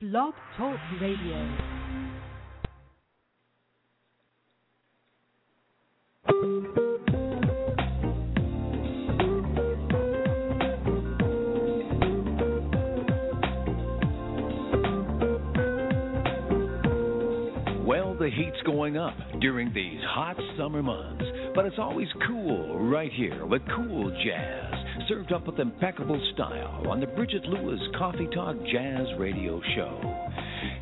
Blog Talk Radio. Well, the heat's going up during these hot summer months, but it's always cool right here with Cool Jazz, served up with impeccable style on the Bridget Lewis Coffee Talk Jazz Radio Show.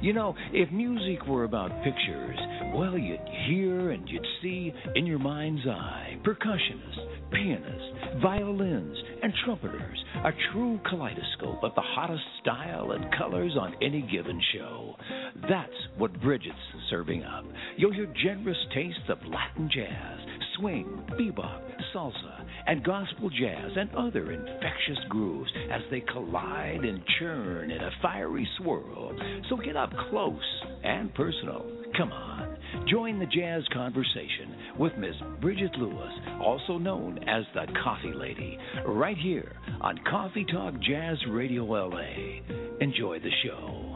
You know, if music were about pictures, well, you'd hear and you'd see in your mind's eye percussionists, pianists, violins, and trumpeters, a true kaleidoscope of the hottest style and colors on any given show. That's what Bridget's serving up. You'll hear generous tastes of Latin jazz, swing, bebop, salsa, and gospel jazz and other infectious grooves as they collide and churn in a fiery swirl. So get up close and personal. Come on, join the jazz conversation with Miss Bridget Lewis, also known as the Coffee Lady, right here on Coffee Talk Jazz Radio LA. Enjoy the show.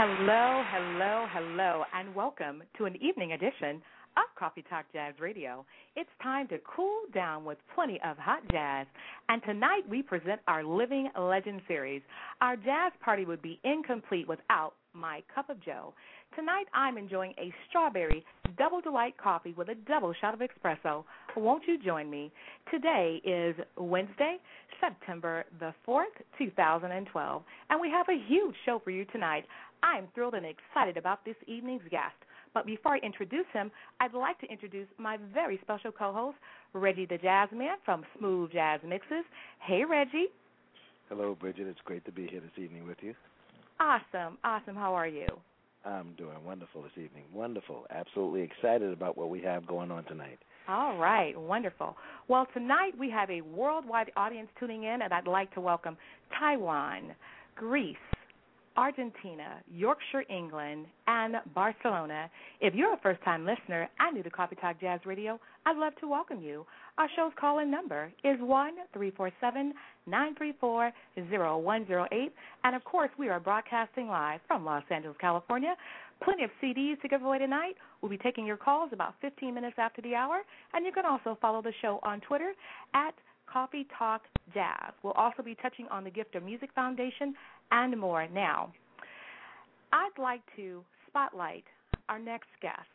Hello, hello, hello, and welcome to an evening edition of Coffee Talk Jazz Radio. It's time to cool down with plenty of hot jazz, and tonight we present our Living Legend series. Our jazz party would be incomplete without my cup of joe. Tonight I'm enjoying a strawberry double delight coffee with a double shot of espresso. Won't you join me? Today is Wednesday, September the 4th, 2012, and we have a huge show for you tonight. I'm thrilled and excited about this evening's guest. But before I introduce him, I'd like to introduce my very special co host, Reggie the Jazz Man from Smooth Jazz Mixes. Hey, Reggie. Hello, Bridget. It's great to be here this evening with you. Awesome, awesome. How are you? I'm doing wonderful this evening. Wonderful. Absolutely excited about what we have going on tonight. All right, wonderful. Well, tonight we have a worldwide audience tuning in, and I'd like to welcome Taiwan, Greece, Argentina, Yorkshire, England, and Barcelona. If you're a first time listener and new to Coffee Talk Jazz Radio, I'd love to welcome you. Our show's call in number is one three four seven nine three four zero one zero eight, and of course, we are broadcasting live from Los Angeles, California. Plenty of CDs to give away tonight. We'll be taking your calls about 15 minutes after the hour, and you can also follow the show on Twitter at Coffee Talk Jazz. We'll also be touching on the Gift of Music Foundation and more. Now, I'd like to spotlight our next guest.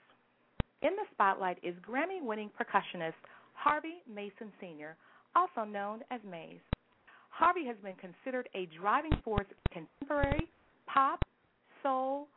In the spotlight is Grammy winning percussionist Harvey Mason Sr., also known as Maze. Harvey has been considered a driving force in contemporary, pop, soul,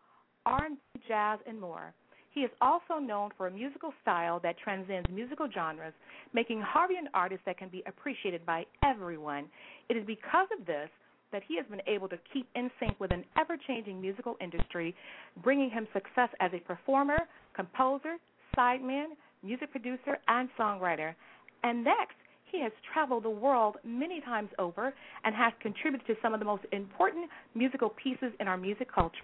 R&B, jazz, and more. He is also known for a musical style that transcends musical genres, making Harvey an artist that can be appreciated by everyone. It is because of this that he has been able to keep in sync with an ever changing musical industry, bringing him success as a performer, composer, sideman, music producer, and songwriter. And next, he has traveled the world many times over and has contributed to some of the most important musical pieces in our music culture.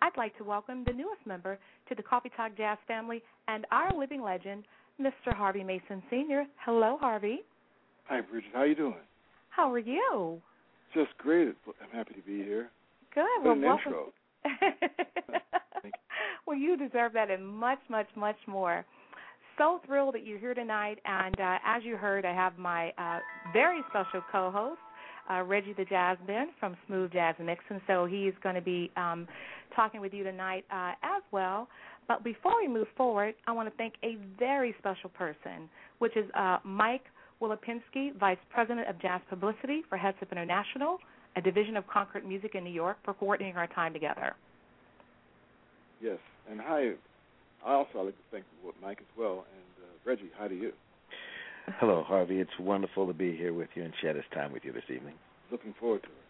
I'd like to welcome the newest member to the Coffee Talk Jazz family and our living legend, Mr. Harvey Mason Sr. Hello, Harvey. Hi, Bridget. How are you doing? How are you? Just great. I'm happy to be here. Good. What well, an welcome. intro. well, you deserve that and much, much, much more. So thrilled that you're here tonight, and uh, as you heard, I have my uh, very special co-host, uh, Reggie the Jazz Man from Smooth Jazz Mix, and so he's going to be um, talking with you tonight uh, as well. But before we move forward, I want to thank a very special person, which is uh, Mike Wilpizeski, Vice President of Jazz Publicity for Heads Up International, a division of Concord Music in New York, for coordinating our time together. Yes, and hi. I also would like to thank Mike as well, and uh, Reggie. Hi to you. Hello, Harvey. It's wonderful to be here with you and share this time with you this evening. Looking forward to it.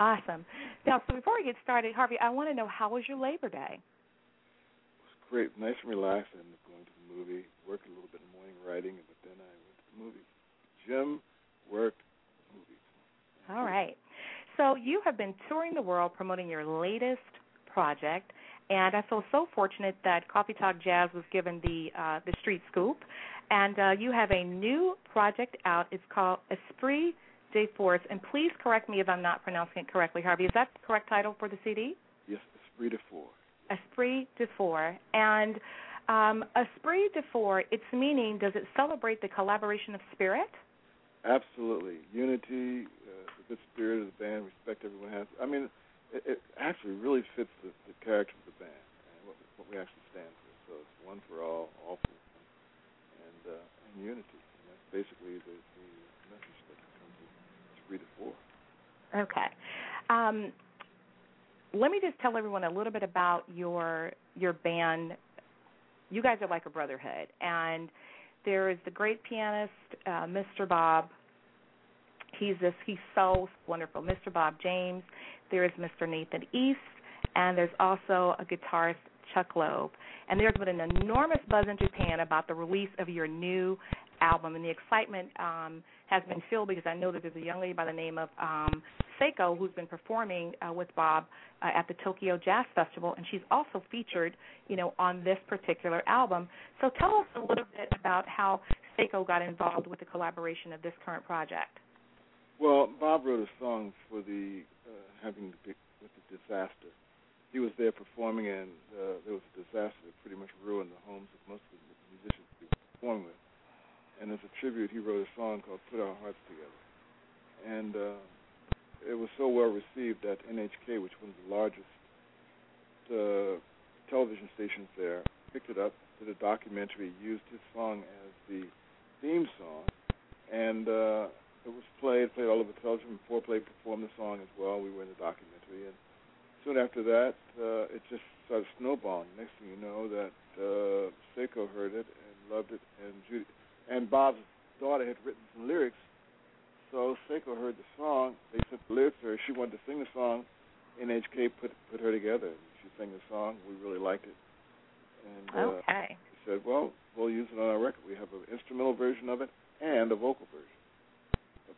Awesome. Now, so before we get started, Harvey, I want to know how was your Labor Day? It was great, nice and relaxed. I ended up going to the movie, worked a little bit in the morning writing, but then I went to the movie. Gym, worked, movies. All right. So you have been touring the world promoting your latest project, And I feel so fortunate that Coffee Talk Jazz was given the uh, the street scoop, and uh, you have a new project out. It's called Esprit de Force. And please correct me if I'm not pronouncing it correctly, Harvey. Is that the correct title for the CD? Yes, Esprit de Force. Esprit de Four. And um, Esprit de Four, its meaning, does it celebrate the collaboration of spirit? Absolutely. Unity, uh, the good spirit of the band, respect everyone has. I mean, it, it actually really fits the, the character of the band and what, what we actually stand for. So it's one for all, all for one, and, uh, and unity. And that's basically the, the message that comes Esprit de Four. Okay. Um, let me just tell everyone a little bit about your your band. You guys are like a brotherhood, and there is the great pianist, uh, Mr. Bob. He's this. He's so wonderful, Mr. Bob James. There is Mr. Nathan East, and there's also a guitarist, Chuck Loeb. And there's been an enormous buzz in Japan about the release of your new album, and the excitement um, has been filled because I know that there's a young lady by the name of um, Seiko who's been performing uh, with Bob uh, at the Tokyo Jazz Festival, and she's also featured, you know, on this particular album. So tell us a little bit about how Seiko got involved with the collaboration of this current project. Well, Bob wrote a song for the uh, having the, with the disaster. He was there performing, and uh, there was a disaster that pretty much ruined the homes of most of the musicians he was performing with. And as a tribute, he wrote a song called "Put Our Hearts Together," and uh, it was so well received that NHK, which was the largest uh, television stations there, picked it up, did a documentary, used his song as the theme song, and uh, it was played, played all over television. Fourplay performed the song as well. We were in the documentary, and soon after that, uh, it just started snowballing. Next thing you know, that uh, Seiko heard it and loved it, and Judy and Bob's daughter had written some lyrics. So Seiko heard the song. They sent the lyrics to her. She wanted to sing the song. NHK put put her together. She sang the song. We really liked it. And uh, okay. She said, "Well, we'll use it on our record. We have an instrumental version of it and a vocal version.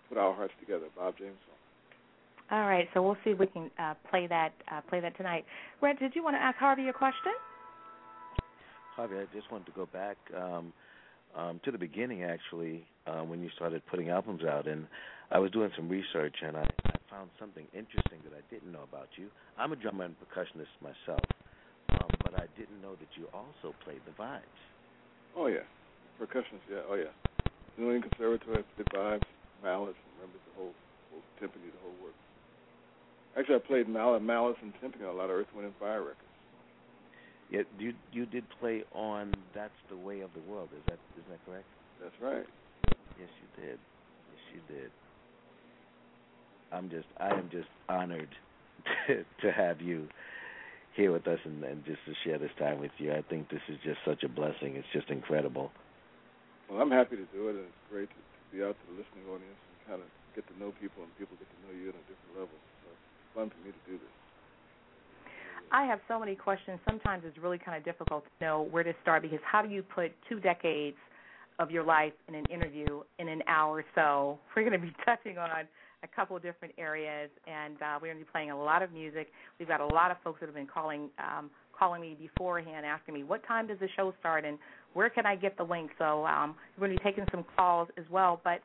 Put our hearts together." Bob James song. All right, so we'll see if we can uh, play that uh, play that tonight. Red, did you want to ask Harvey a question? Harvey, I just wanted to go back. Um, um, to the beginning, actually, uh, when you started putting albums out, and I was doing some research, and I, I found something interesting that I didn't know about you. I'm a drummer and percussionist myself, um, but I didn't know that you also played the vibes. Oh yeah, percussionist. Yeah. Oh yeah. New England Conservatory, the vibes, mallets, remember the whole, whole timpani, the whole work. Actually, I played mallet, mallets, and timpani on a lot of Earth, Wind, and Fire records. Yeah, you you did play on "That's the Way of the World." Is that is that correct? That's right. Yes, you did. Yes, you did. I'm just I am just honored to, to have you here with us and, and just to share this time with you. I think this is just such a blessing. It's just incredible. Well, I'm happy to do it, and it's great to, to be out to the listening audience and kind of get to know people, and people get to know you on a different level. So it's fun for me to do this. I have so many questions. Sometimes it's really kind of difficult to know where to start because how do you put two decades of your life in an interview in an hour or so? We're going to be touching on a couple of different areas, and uh, we're going to be playing a lot of music. We've got a lot of folks that have been calling um, calling me beforehand, asking me what time does the show start and where can I get the link. So um, we're going to be taking some calls as well, but.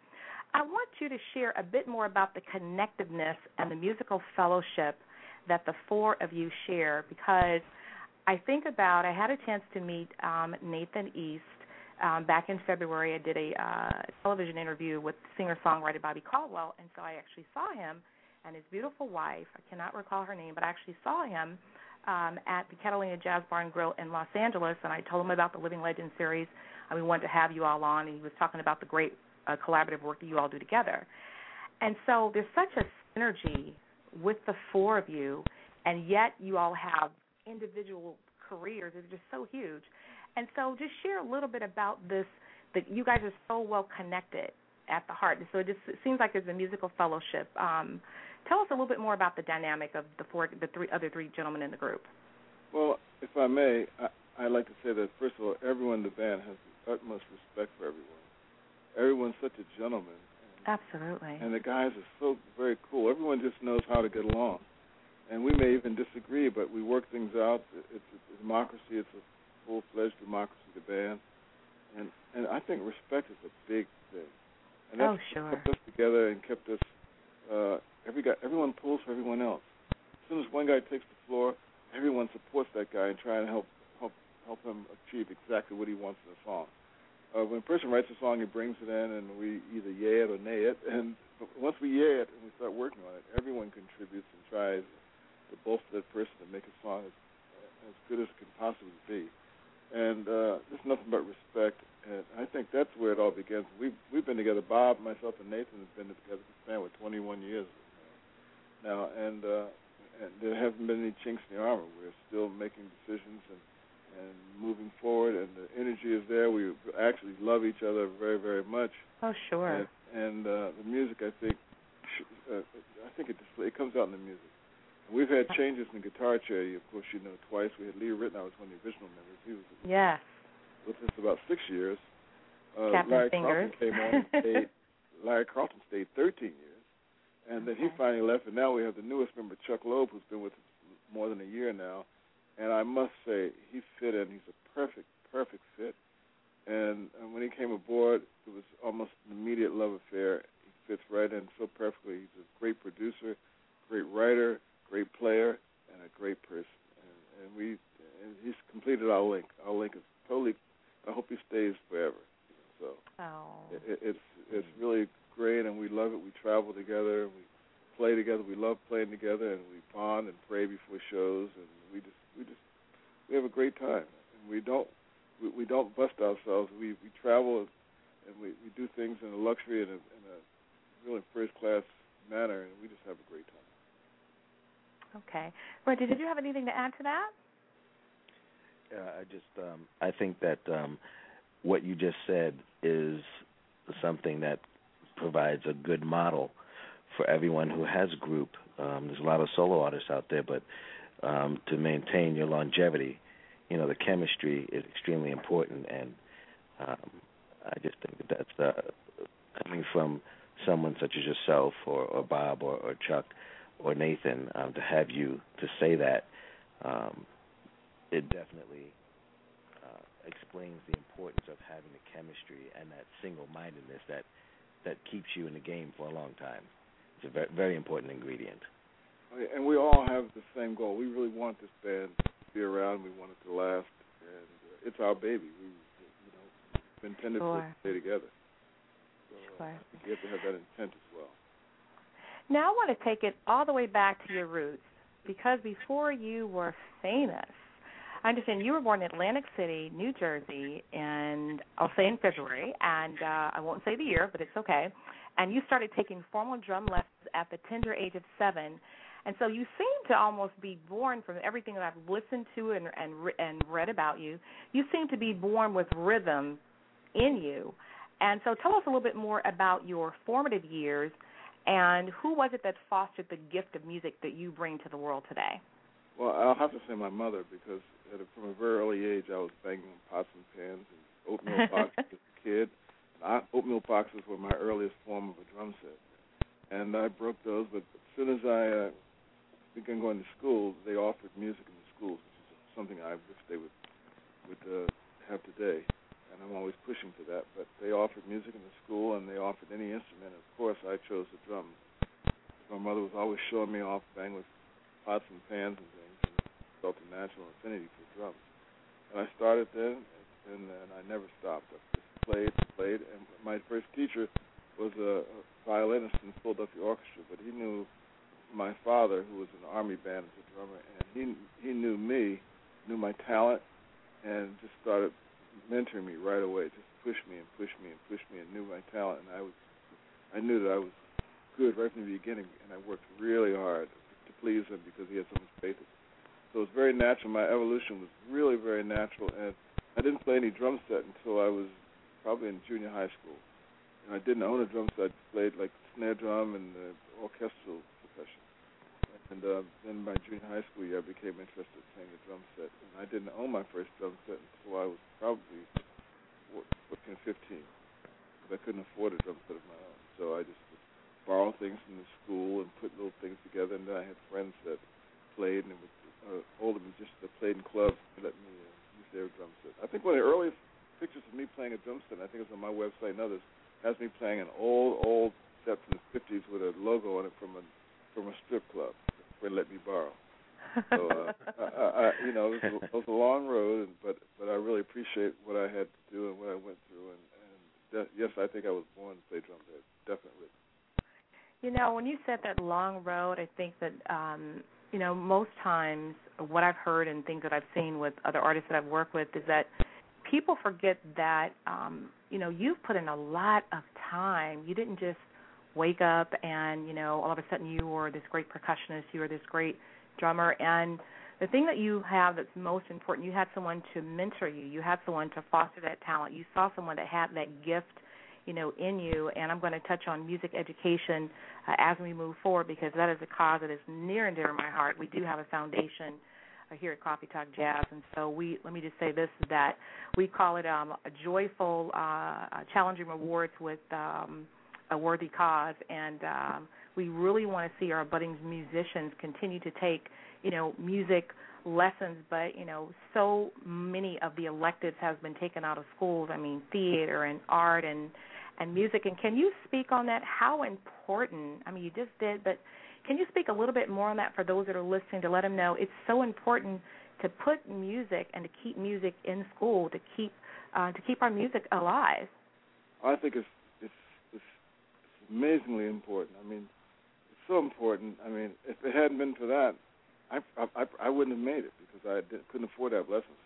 I want you to share a bit more about the connectiveness and the musical fellowship that the four of you share because I think about I had a chance to meet um, Nathan East um, back in February. I did a uh, television interview with singer songwriter Bobby Caldwell, and so I actually saw him and his beautiful wife. I cannot recall her name, but I actually saw him um, at the Catalina Jazz Bar and Grill in Los Angeles, and I told him about the Living Legend series. And we wanted to have you all on, and he was talking about the great uh, collaborative work that you all do together. And so there's such a synergy with the four of you, and yet you all have individual careers that are just so huge. And so just share a little bit about this that you guys are so well connected at the heart. So it just it seems like there's a musical fellowship. Um, tell us a little bit more about the dynamic of the four, the three other three gentlemen in the group. Well, if I may, I, I'd like to say that first of all, everyone in the band has the utmost respect for everyone. Everyone's such a gentleman Absolutely. And the guys are so very cool. Everyone just knows how to get along. and we may even disagree, but we work things out. It's a democracy. It's a full-fledged democracy, the band, and and I think respect is a big thing, and that's oh, sure. kept us together and kept us. Uh, every guy, everyone pulls for everyone else. As soon as one guy takes the floor, everyone supports that guy and try and help help help him achieve exactly what he wants in the song. Uh, when a person writes a song, he brings it in, and we either yay it or nay it. And once we yay it and we start working on it, everyone contributes and tries to bolster that person to make a song as as good as it can possibly be. And uh, there's nothing but respect, and I think that's where it all begins. We've we've been together. Bob, myself, and Nathan have been together this band with 21 years now, and uh, and there haven't been any chinks in the armor. We're still making decisions and and moving forward, and the energy is there. We actually love each other very, very much. Oh, sure. And, and uh, the music, I think, uh, I think it display, it comes out in the music. We've had changes in the guitar chair. Of course, you know twice. We had Lee Ritenour was one of the original members. He was yes. with us about six years. Uh, Captain Larry Fingers. Carlton came on. Stayed, Larry Carlton stayed 13 years, and then he finally left. And now we have the newest member, Chuck Loeb, who's been with us more than a year now. And I must say, he fit in. He's a perfect, perfect fit. And, and when he came aboard, it was almost an immediate love affair. He fits right in so perfectly. He's a great producer, great writer, great player, and a great person. And, and we, and he's completed our link. Our link is totally. I hope he stays forever. So Oh. it, it- it's it's really great, and we love it. We travel together, we play together. We love playing together, and we bond and pray before shows, and we just we just we have a great time. And we don't we, we don't bust ourselves. We we travel, and we we do things in a luxury and a, in a really first class manner, and we just have a great time. Okay. Roger, did you have anything to add to that? Uh, I just um, I think that um, what you just said is something that provides a good model for everyone who has a group. Um, there's a lot of solo artists out there, but um, to maintain your longevity, you know, the chemistry is extremely important, and um, I just think that that's uh, coming from someone such as yourself, or, or Bob, or, or Chuck, or Nathan, um, to have you to say that. Um, it definitely uh, explains the importance of having the chemistry and that single-mindedness that that keeps you in the game for a long time. It's a very, very important ingredient. And we all have the same goal. We really want this band to be around. We want it to last, and uh, it's our baby. We, you know, we intended for Sure. to stay together. So uh, Sure. Think you have to have that intent as well. Now I want to take it all the way back to your roots because before you were famous, I understand you were born in Atlantic City, New Jersey, and I'll say in February, and uh, I won't say the year, but it's okay. And you started taking formal drum lessons at the tender age of seven, and so you seem to almost be born from everything that I've listened to and and and read about you. You seem to be born with rhythm in you, and so tell us a little bit more about your formative years and who was it that fostered the gift of music that you bring to the world today? Well, I'll have to say my mother because said that long road, I think that um, you know most times what I've heard and things that I've seen with other artists that I've worked with is that people forget that um, you know you've put in a lot of time. You didn't just wake up and you know all of a sudden you were this great percussionist, you were this great drummer, and the thing that you have that's most important, you had someone to mentor you. You had someone to foster that talent. You saw someone that had that gift you know in you and i'm going to touch on music education uh, as we move forward because that is a cause that is near and dear to my heart. We do have a foundation uh, here at coffee talk jazz and so we let me just say this that we call it um a joyful uh challenging rewards with um a worthy cause and um we really want to see our budding musicians continue to take you know music lessons but you know so many of the electives have been taken out of schools i mean theater and art and and music. And can you speak on that? How important? I mean, you just did, but can you speak a little bit more on that for those that are listening to let them know it's so important to put music and to keep music in school to keep uh, to keep our music alive. I think it's it's it's, it's amazingly important. I mean, so important. I mean, if it hadn't been for that, I I, I wouldn't have made it because I did, couldn't afford to have lessons.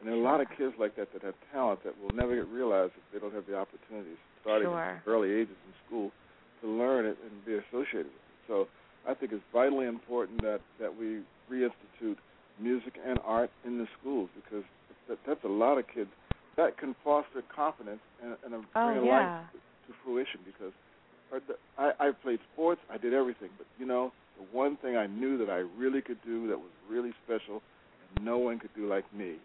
And there are a lot of kids like that that have talent that will never get realized if they don't have the opportunities starting sure. at early ages in school to learn it and be associated with it. So I think it's vitally important that that we reinstitute music and art in the schools because that, that's a lot of kids that can foster confidence and, and a, oh, bring a yeah. life to, to fruition because I, I played sports, I did everything, but you know the one thing I knew that I really could do that was really special and no one could do like me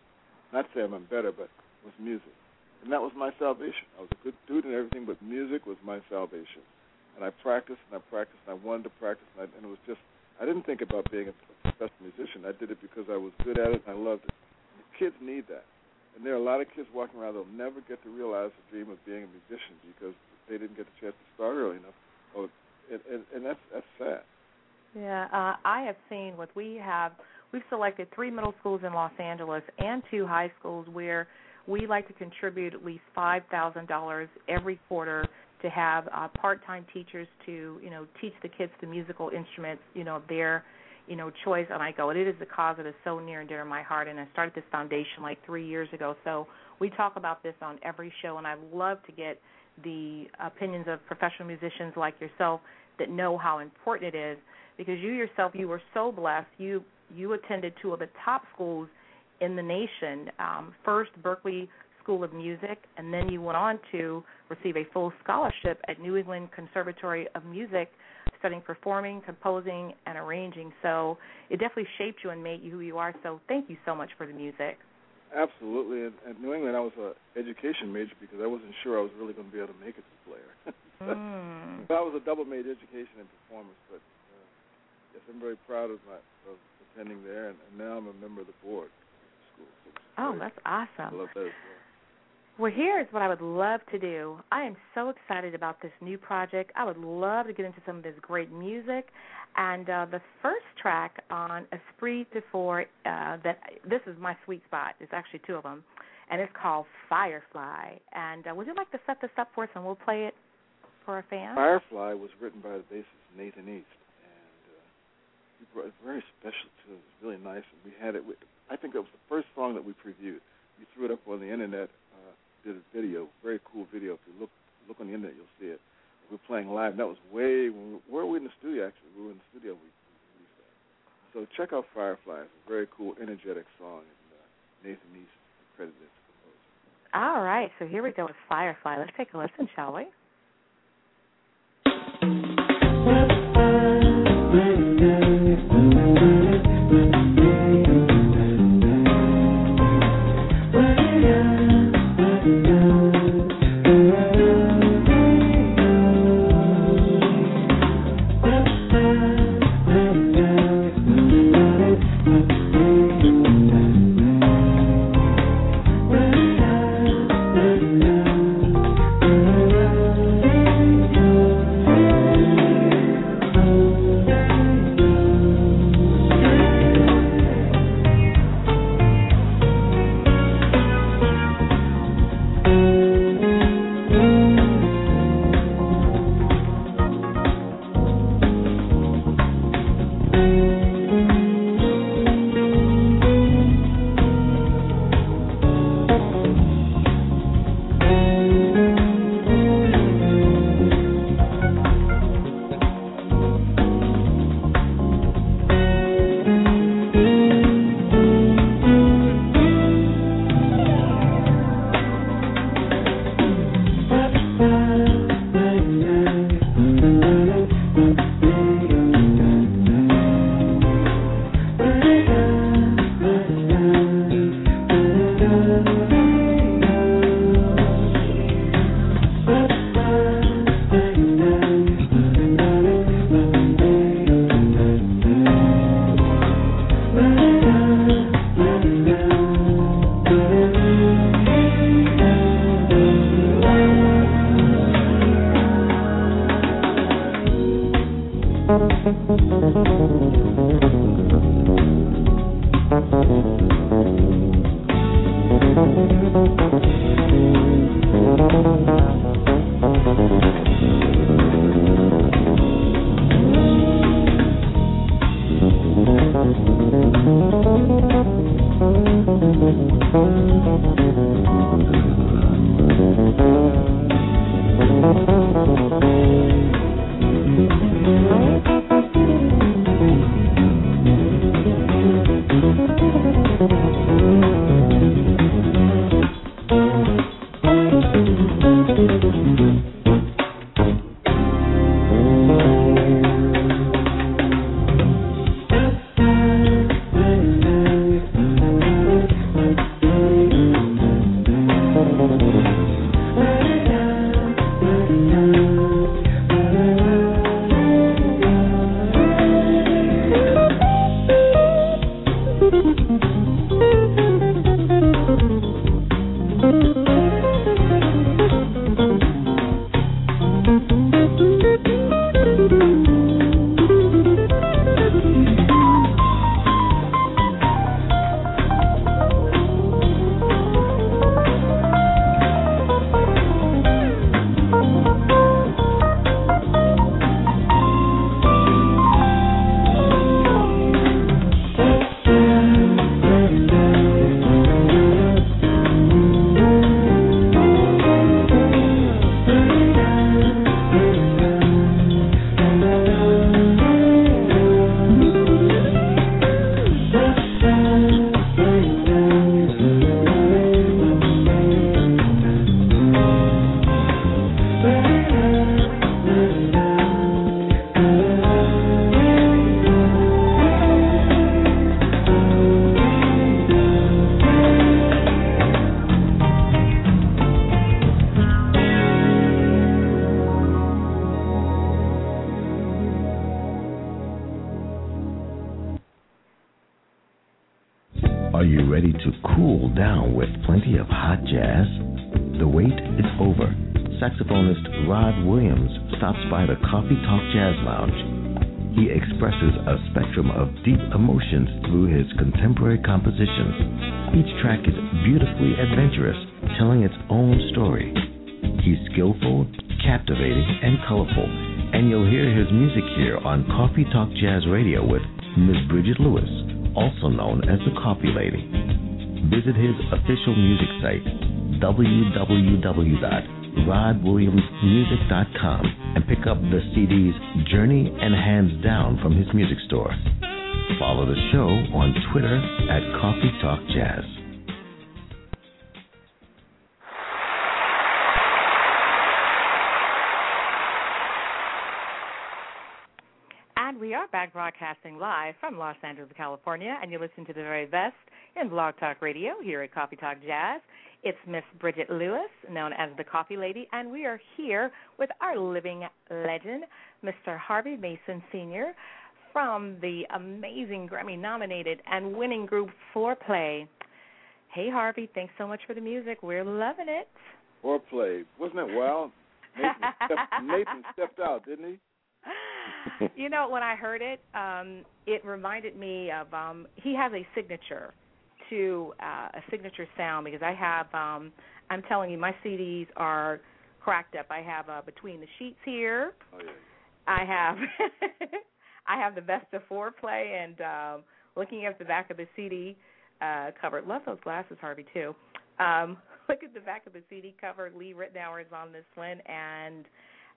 not say I'm better, but was music. And that was my salvation. I was a good student and everything, but music was my salvation. And I practiced and I practiced and I wanted to practice, and, I, and it was just, I didn't think about being a professional musician. I did it because I was good at it and I loved it. The kids need that. And there are a lot of kids walking around that'll never get to realize the dream of being a musician because they didn't get the chance to start early enough. Oh, and, and, and that's that's sad. Yeah, uh, I have seen what we have we've selected three middle schools in Los Angeles and two high schools where we like to contribute at least five thousand dollars every quarter to have uh, part-time teachers to you know teach the kids the musical instruments you know their you know choice and I go it is a cause that is so near and dear to my heart and I started this foundation like three years ago so we talk about this on every show and I love to get the opinions of professional musicians like yourself that know how important it is because you yourself you were so blessed you you attended two of the top schools in the nation. Um, first, Berklee School of Music, and then you went on to receive a full scholarship at New England Conservatory of Music, studying performing, composing, and arranging. So it definitely shaped you and made you who you are. So thank you so much for the music. Absolutely. At, at New England, I was a education major because I wasn't sure I was really going to be able to make it as a player. mm. so I was a double major, education and performance. But uh, yes, I'm very proud of my of attending there, and, and now I'm a member of the board of the school. So oh, that's awesome. I love that as well. Well, here's what I would love to do. I am so excited about this new project. I would love to get into some of this great music. And uh, the first track on Esprit de Four, uh, that this is my sweet spot. It's actually two of them, and it's called Firefly. And uh, would you like to set this up for us, and we'll play it for our fans? Firefly was written by the bassist Nathan East and it's very special too. It's really nice, and we had it. With, I think that was the first song that we previewed. We threw it up on the internet, uh, did a video, very cool video. If you look look on the internet, you'll see it. We were playing live. And that was way when we, where were we in the studio? Actually, we were in the studio. We, that. So check out Firefly. It's a very cool, energetic song, and uh, Nathan East credited composer. All right, so here we go with Firefly. Let's take a listen, shall we? Music site, www.rodwilliamsmusic.com, and pick up the CDs Journey and Hands Down from his music store. Follow the show on Twitter at Coffee Talk Jazz. Broadcasting live from Los Angeles, California, and you listen to the very best in Blog Talk Radio here at Coffee Talk Jazz. It's Miss Bridget Lewis, known as the Coffee Lady, and we are here with our living legend, Mr. Harvey Mason Sr. from the amazing Grammy nominated and winning group Fourplay. Hey Harvey, thanks so much for the music. We're loving it. Fourplay. Wasn't it wild? Nathan stepped, Nathan stepped out, didn't he? you know, when I heard it, um, it reminded me of um he has a signature to uh, a signature sound because I have um I'm telling you my CDs are cracked up. I have uh, Between the Sheets here. Oh yeah. I have I have the best of Fourplay and um looking at the back of the CD uh cover. Love those glasses, Harvey too. Um look at the back of the CD cover. Lee Ritenour is on this one and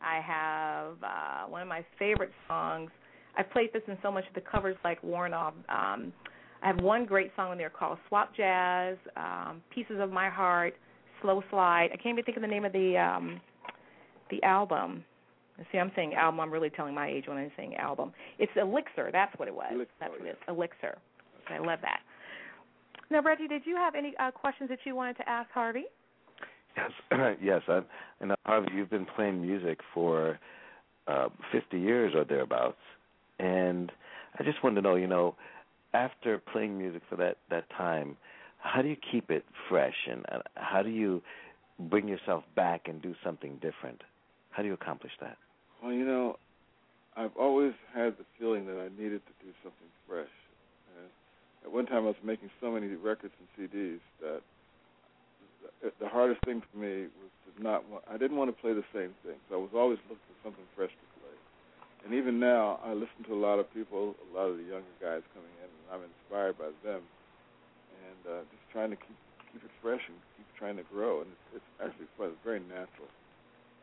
I have uh one of my favorite songs. I've played this in so much of the covers like worn off. Um I have one great song in there called Swap Jazz, um, Pieces of My Heart, Slow Slide. I can't even think of the name of the um the album. See, I'm saying album. I'm really telling my age when I'm saying album. It's Elixir. That's what it was. Elixir, That's what it is. Elixir. I love that. Now, Reggie, did you have any uh, questions that you wanted to ask Harvey? Yes, yes. I've, and Harvey, you've been playing music for uh, 50 years or thereabouts, and I just wanted to know, you know, after playing music for that that time, how do you keep it fresh, and uh, how do you bring yourself back and do something different? How do you accomplish that? Well, you know, I've always had the feeling that I needed to do something fresh. And at one time, I was making so many records and CDs that the, hardest thing for me was to not. I didn't want to play the same thing, so I was always looking for something fresh to play. And even now, I listen to a lot of people, a lot of the younger guys coming in, and I'm inspired by them. And uh, just trying to keep keep it fresh and keep trying to grow, and it's, it's actually fun. It's very natural.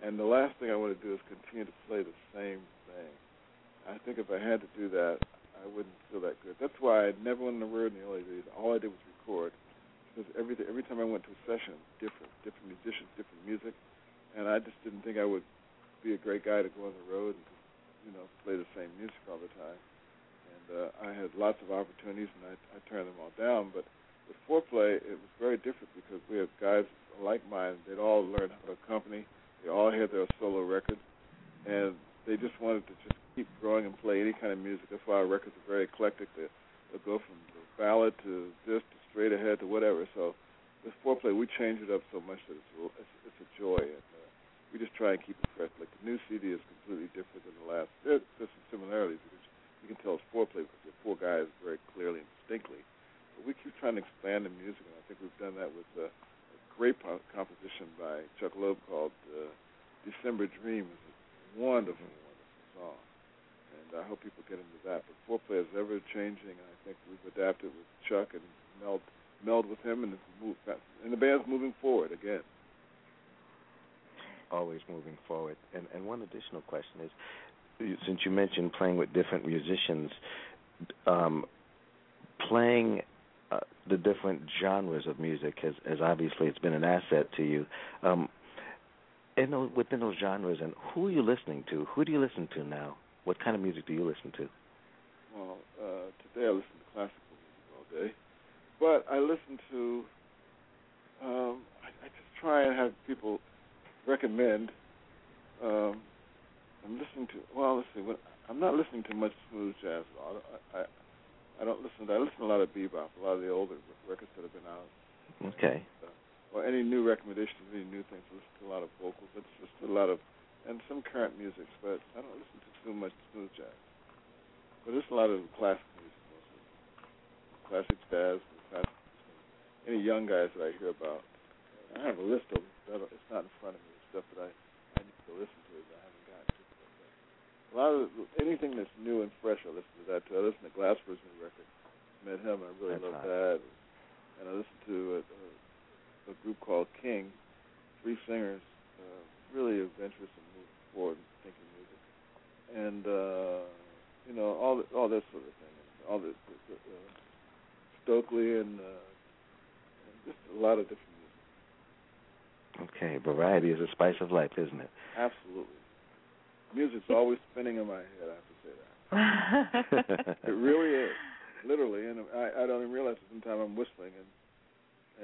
And the last thing I want to do is continue to play the same thing. I think if I had to do that, I wouldn't feel that good. That's why I never went on the road in the early days. All I did was record, because every every time I went to a session, different, different musicians, different music, and I just didn't think I would be a great guy to go on the road and you know play the same music all the time. And uh, I had lots of opportunities, and I, I turned them all down. But with Fourplay, it was very different because we have guys like mine. They'd all learned how to accompany. They all had their solo records, and they just wanted to just keep growing and play any kind of music. That's why our records are very eclectic. They, they'll go from the ballad to this to straight ahead to whatever. So with Fourplay, we changed it up so much that it's a, it's, it's a joy, and uh, we just try and keep it fresh. Like the new CD is completely different than the last. There's, there's some similarities because you can tell it's Fourplay because they're four guys very clearly and distinctly. But we keep trying to expand the music, and I think we've done that with uh, a great po- composition by Chuck Loeb called uh, "December Dream." It's a wonderful, wonderful song, and I hope people get into that. But Fourplay is ever changing, and I think we've adapted with Chuck and meld meld with him, and move, and the band's moving forward again. Always moving forward. And and one additional question is, since you mentioned playing with different musicians, um, playing uh, the different genres of music has, has obviously it's been an asset to you. Um, in those, within those genres, and who are you listening to? Who do you listen to now? What kind of music do you listen to? Well, uh, today I listen to classical music all day. But I listen to. Um, I, I just try and have people recommend. Um, I'm listening to. Well, let's see. When, I'm not listening to much smooth jazz. I, I I don't listen. To, I listen to a lot of bebop, a lot of the older records that have been out. Okay. Uh, or any new recommendations, any new things. I listen to a lot of vocals. It's just a lot of, and some current music. But I don't listen to too much smooth jazz. But there's a lot of classic music mostly. Classic jazz, any young guys that I hear about. I have a list of them. It's not in front of me. Stuff that I, I need to listen to that I haven't gotten to. But, a lot of anything that's new and fresh, I listen to that too. I listen to Glasper's new record. Met him. I really that's love that. And I listen to a, a, a group called King. Three singers, uh, really adventurous and moving forward thinking music. And uh, you know all the, all that sort of thing. All the, the, the uh, Stokely and. Uh, just a lot of different music. Okay, variety is a spice of life, isn't it? Absolutely. Music's always spinning in my head. I have to say that. it really is, literally, and I, I don't even realize it. Sometimes I'm whistling, and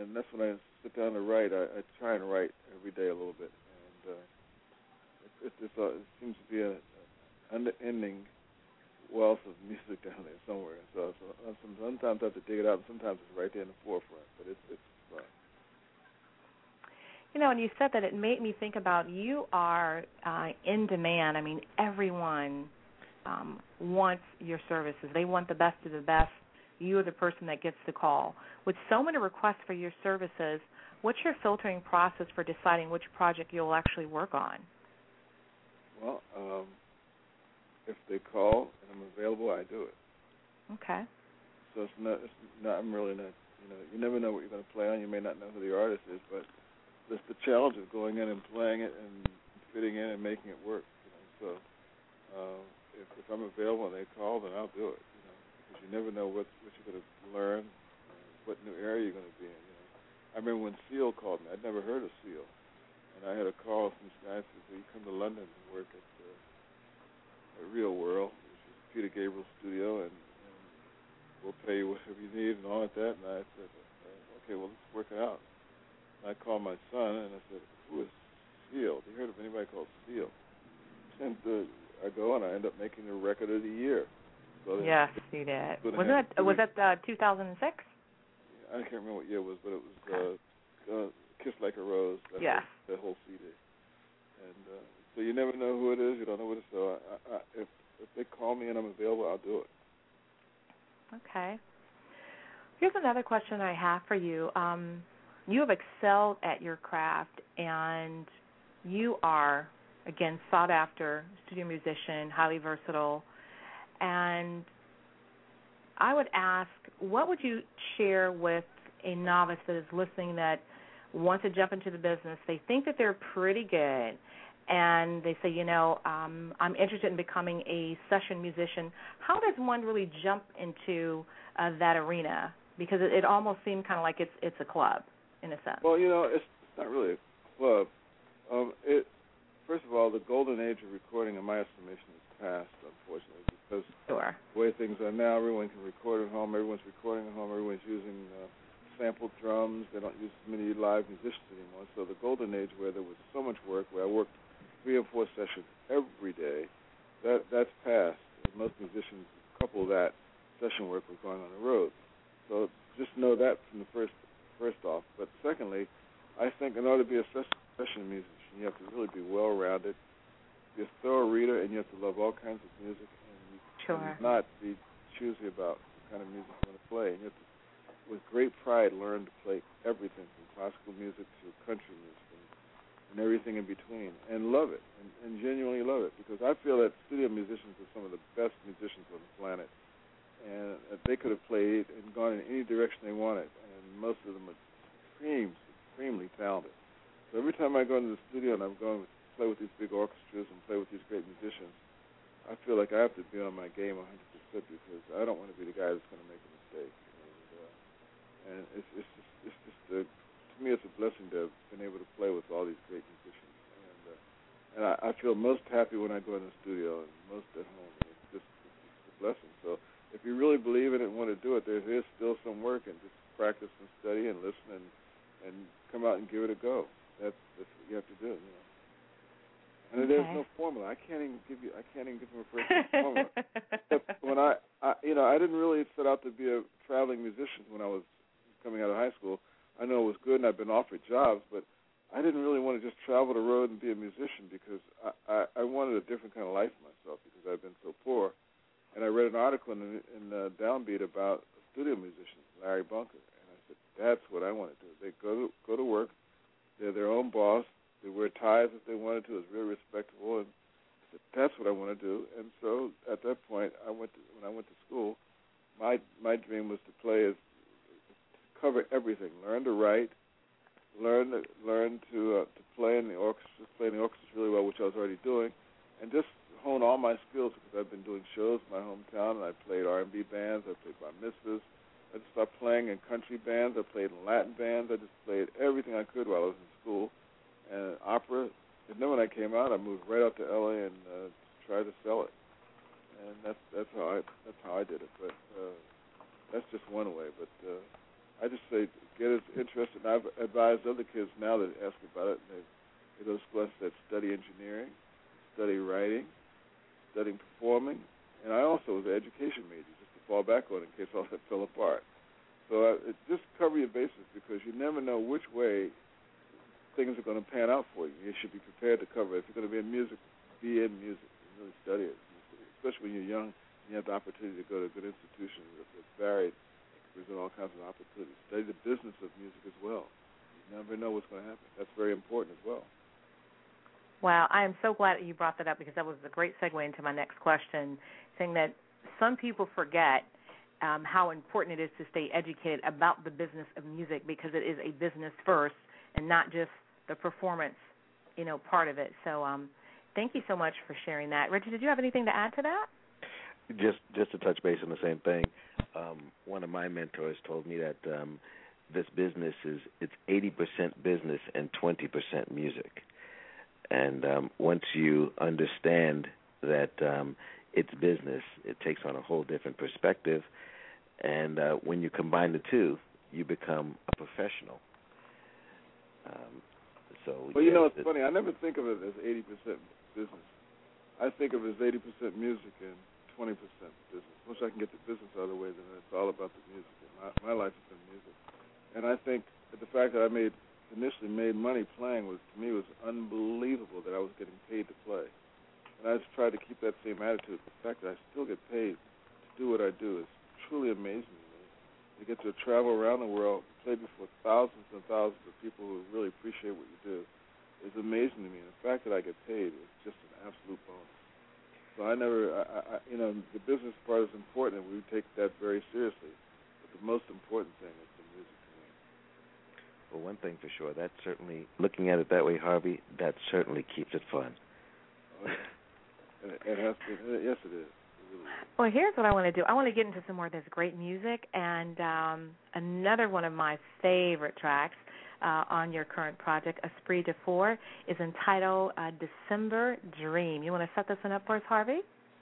and that's when I sit down to write. I, I try and write every day a little bit, and uh, it, it, it's a, it seems to be a, a unending wealth of music down there somewhere. So, so sometimes I have to dig it out, and sometimes it's right there in the forefront. But it's it's fun. You know, and you said that it made me think about you are uh, in demand. I mean, everyone um, wants your services. They want the best of the best. You are the person that gets the call. With so many requests for your services, what's your filtering process for deciding which project you'll actually work on? Well, um, if they call and I'm available, I do it. Okay. So it's not, it's not. I'm really not. You know, you never know what you're going to play on. You may not know who the artist is, but it's the challenge of going in and playing it and fitting in and making it work. You know, so uh, if, if I'm available and they call, then I'll do it. You know, because you never know what what you're going to learn, what new area you're going to be in. You know, I remember when Seal called me. I'd never heard of Seal, and I had a call from this guy who said, "Will you come to London and work at Real World, Peter Gabriel's studio, and, and we'll pay you whatever you need and all of that." And I said, "Okay, well, let's work it out." I called my son and I said, "Who is Seal? Have you heard of anybody called Seal?" And uh, I go and I end up making the record of the year. So yes, you did. Was that was that uh, 2006? I can't remember what year it was, but it was uh, uh, "Kiss Like a Rose." That Yes. whole, that whole CD. And uh, so you never know who it is. You don't know what it is. So I, I, if if they call me and I'm available, I'll do it. Okay. Here's another question I have for you. Um, you have excelled at your craft, and you are again sought after studio musician, highly versatile, and I would ask, what would you share with a novice that is listening that wants to jump into the business? They think that they're pretty good, and they say, you know, um, I'm interested in becoming a session musician. How does one really jump into uh, that arena? Because it, it almost seemed kind of like it's it's a club in a sense. Well, you know, it's not really a club. Um, it first of all, the golden age of recording, in my estimation, is past, unfortunately, because Sure. the way things are now, everyone can record at home. Everyone's recording at home. Everyone's using uh, sampled drums. They don't use as many live musicians anymore. So the golden age, where there was so much work, where I worked three or four sessions every day, that that's past. Most musicians couple that session work with going on the road. So just know that from the first first off. But secondly, I think in order to be a session musician, you have to really be well-rounded, be a thorough reader, and you have to love all kinds of music, and you sure. not be choosy about the kind of music you want to play. And you have to, with great pride, learn to play everything from classical music to country music and, everything in between, and love it, and, and genuinely love it. Because I feel that studio musicians are some of the best musicians on the planet, and they could have played and gone in any direction they wanted, and most of them are extreme, extremely talented. So every time I go into the studio and I'm going to play with these big orchestras and play with these great musicians, I feel like I have to be on my game 100% because I don't want to be the guy that's going to make a mistake. And, uh, and it's, it's just, it's just a, to me, it's a blessing to have been able to play with all these great musicians. And uh, and I, I feel most happy when I go in the studio and most at home. It's just it's, a blessing. So if you really believe in it and want to do it, there is still some work and just practice and study and listen and and come out and give it a go. That's that's what you have to do. You know. And okay. there's no formula. I can't even give you. I can't even give them a perfect formula. when I, I, you know, I didn't really set out to be a traveling musician when I was coming out of high school. I know it was good, and I've been offered jobs, but I didn't really want to just travel the road and be a musician because I, I, I wanted a different kind of life for myself because I've been so poor. And I read an article in, in uh, Downbeat about a studio musician, Larry Bunker, and I said, that's what I want to do. They go to go to work. They're their own boss. They wear ties if they wanted to. It's very respectable. And I said, that's what I want to do. And so at that point, I went to, when I went to school. My my dream was to play as cover everything. Learn to write. Learn to, learn to uh, to play in the orchestra. Play in the orchestra really well, which I was already doing, and just hone all my skills because I've been doing shows in my hometown and I played R&B bands. I played bar mitzvahs. I just started playing in country bands. I played in Latin bands. I just played everything I could while I was in school, and opera. And then when I came out, I moved right out to LA and uh, tried to sell it. And that's that's how I that's how I did it. But uh, that's just one way. But uh, I just say get as interested. And I've advised other kids now that ask about it. And they, to schools that study engineering, study writing, studying performing, and I also was an education major just to fall back on in case all that fell apart. So uh, just cover your bases because you never know which way things are going to pan out for you. You should be prepared to cover. If you're going to be in music, be in music and really study it. Especially when you're young and you have the opportunity to go to a good institution that's varied, present all kinds of opportunities. Study the business of music as well. You never know what's going to happen. That's very important as well. Wow, I am so glad that you brought that up because that was a great segue into my next question, saying that some people forget um, how important it is to stay educated about the business of music because it is a business first and not just the performance, you know, part of it. So, um, thank you so much for sharing that. Richard, did you have anything to add to that? Just, just to touch base on the same thing. Um, one of my mentors told me that um, this business is it's 80% business and 20% music. And um, once you understand that um, it's business, it takes on a whole different perspective. And uh, when you combine the two, you become a professional. Um, so, well, you know, it's, funny. I never think of it as eighty percent business. I think of it as eighty percent music and twenty percent business. Once I can get the business out of the way, then it's all about the music. My, my life has been music, and I think that the fact that I made initially made money playing was to me was unbelievable that I was getting paid to play. And I just try to keep that same attitude. The fact that I still get paid to do what I do is truly amazing to me. To get to travel around the world, play before thousands and thousands of people who really appreciate what you do is amazing to me. And the fact that I get paid is just an absolute bonus. So I never, I, I, you know, the business part is important, and we take that very seriously. But the most important thing is the music. Well, one thing for sure, that certainly, looking at it that way, Harvey, that certainly keeps it fun. Oh, yeah. It has to. Yes, it is. Well, here's what I want to do. I want to get into some more of this great music, and um, another one of my favorite tracks uh, on your current project, Esprit de Four, is entitled uh, "December Dream." You want to set this one up for us, Harvey?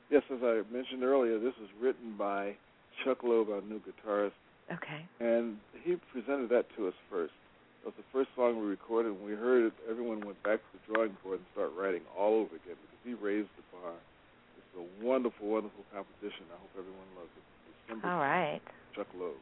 Yes, as I mentioned earlier, this was written by Chuck Loeb, our new guitarist. Okay. And he presented that to us first. It was the first song we recorded. When we heard it, everyone went back to the drawing board and started writing all over again because he raised the bar. It's a wonderful, wonderful composition. I hope everyone loves it. December all right. Chuck Loeb.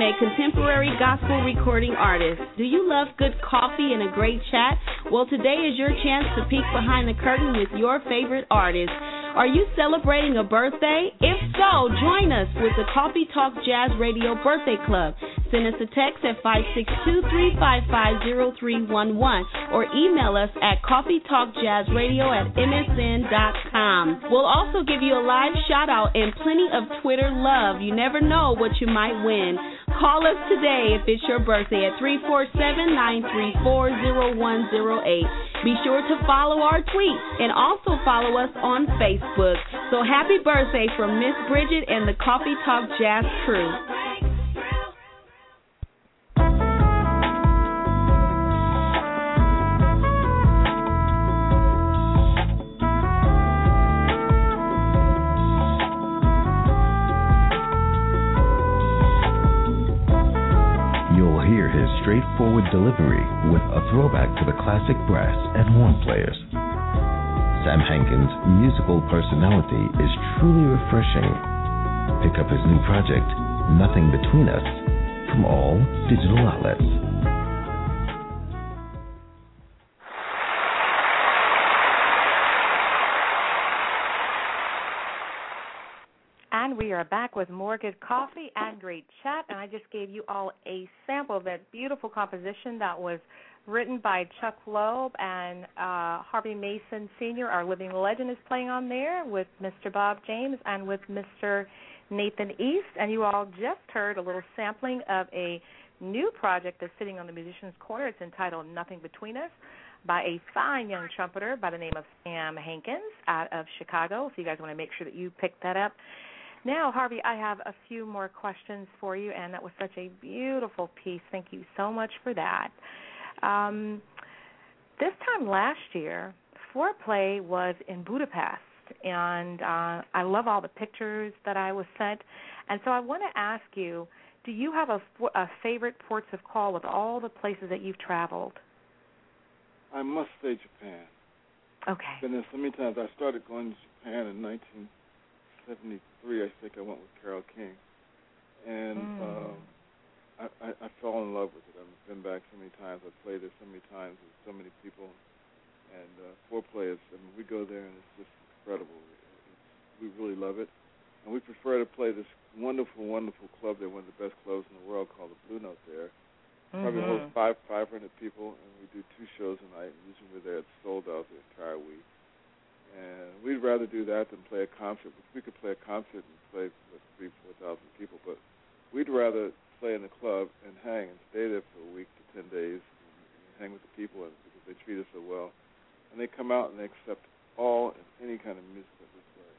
A contemporary gospel recording artist. Do you love good coffee and a great chat? Well, today is your chance to peek behind the curtain with your favorite artist. Are you celebrating a birthday? If so, join us with the Coffee Talk Jazz Radio Birthday Club. Send us a text at 562-355-0311 or email us at coffeetalkjazzradio at msn.com. We'll also give you a live shout out and plenty of Twitter love. You never know what you might win. Call us today if it's your birthday at 347-934-0108. Be sure to follow our tweets and also follow us on Facebook. So happy birthday from Miss Bridget and the Coffee Talk Jazz crew. His straightforward delivery with a throwback to the classic brass and horn players. Sam Hankins' musical personality is truly refreshing. Pick up his new project, Nothing Between Us, from all digital outlets. Back with more good coffee and great chat. And I just gave you all a sample of that beautiful composition that was written by Chuck Loeb and uh, Harvey Mason Sr., our living legend, is playing on there with Mr. Bob James and with Mr. Nathan East. And you all just heard a little sampling of a new project that's sitting on the Musician's Corner. It's entitled Nothing Between Us by a fine young trumpeter by the name of Sam Hankins out of Chicago. So you guys want to make sure that you pick that up. Now, Harvey, I have a few more questions for you, and that was such a beautiful piece. Thank you so much for that. Um, this time last year, Fourplay was in Budapest, and uh, I love all the pictures that I was sent. And so I want to ask you do you have a, a favorite ports of call with all the places that you've traveled? I must say Japan. Okay. Been there so many times. I started going to Japan in 1973. I think I went with Carole King, and Mm. um, I, I, I fell in love with it. I've been back so many times. I've played there so many times with so many people, and uh, is. I mean, we go there and it's just incredible. It's, we really love it, and we prefer to play this wonderful, wonderful club. They're one of the best clubs in the world called the Blue Note. There, probably Mhm. holds five five hundred people, and we do two shows a night. Usually we're there; it's sold out the entire week. And we'd rather do that than play a concert. We could play a concert and play with three, four thousand people, but we'd rather play in the club and hang and stay there for a week to ten days and hang with the people because they treat us so well. And they come out and they accept all and any kind of music that we play.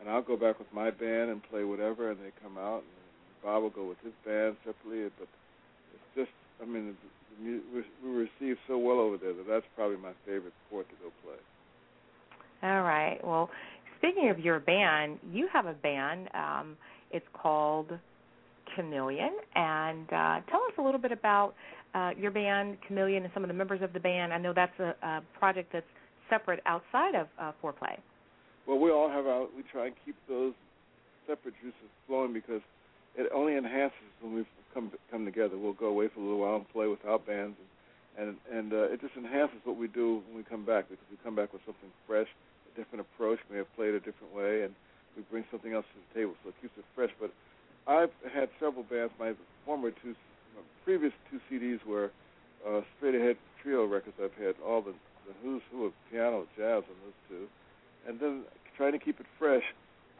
And I'll go back with my band and play whatever, and they come out and Bob will go with his band separately. But it's just, I mean, the, the, we, we were received so well over there that that's probably my favorite port to go play. All right. Well, speaking of your band, you have a band. Um, it's called Chameleon, and uh, tell us a little bit about uh, your band, Chameleon, and some of the members of the band. I know that's a, a project that's separate outside of uh, Fourplay. Well, we all have our. We try and keep those separate juices flowing because it only enhances when we come come together. We'll go away for a little while and play with our bands, and and, and uh, it just enhances what we do when we come back because we come back with something fresh, a different approach. We have played a different way, and we bring something else to the table, so it keeps it fresh. But I've had several bands. My former two, my previous two CDs were uh, straight ahead trio records. I've had all the the who's who of piano, jazz on those two, and then trying to keep it fresh.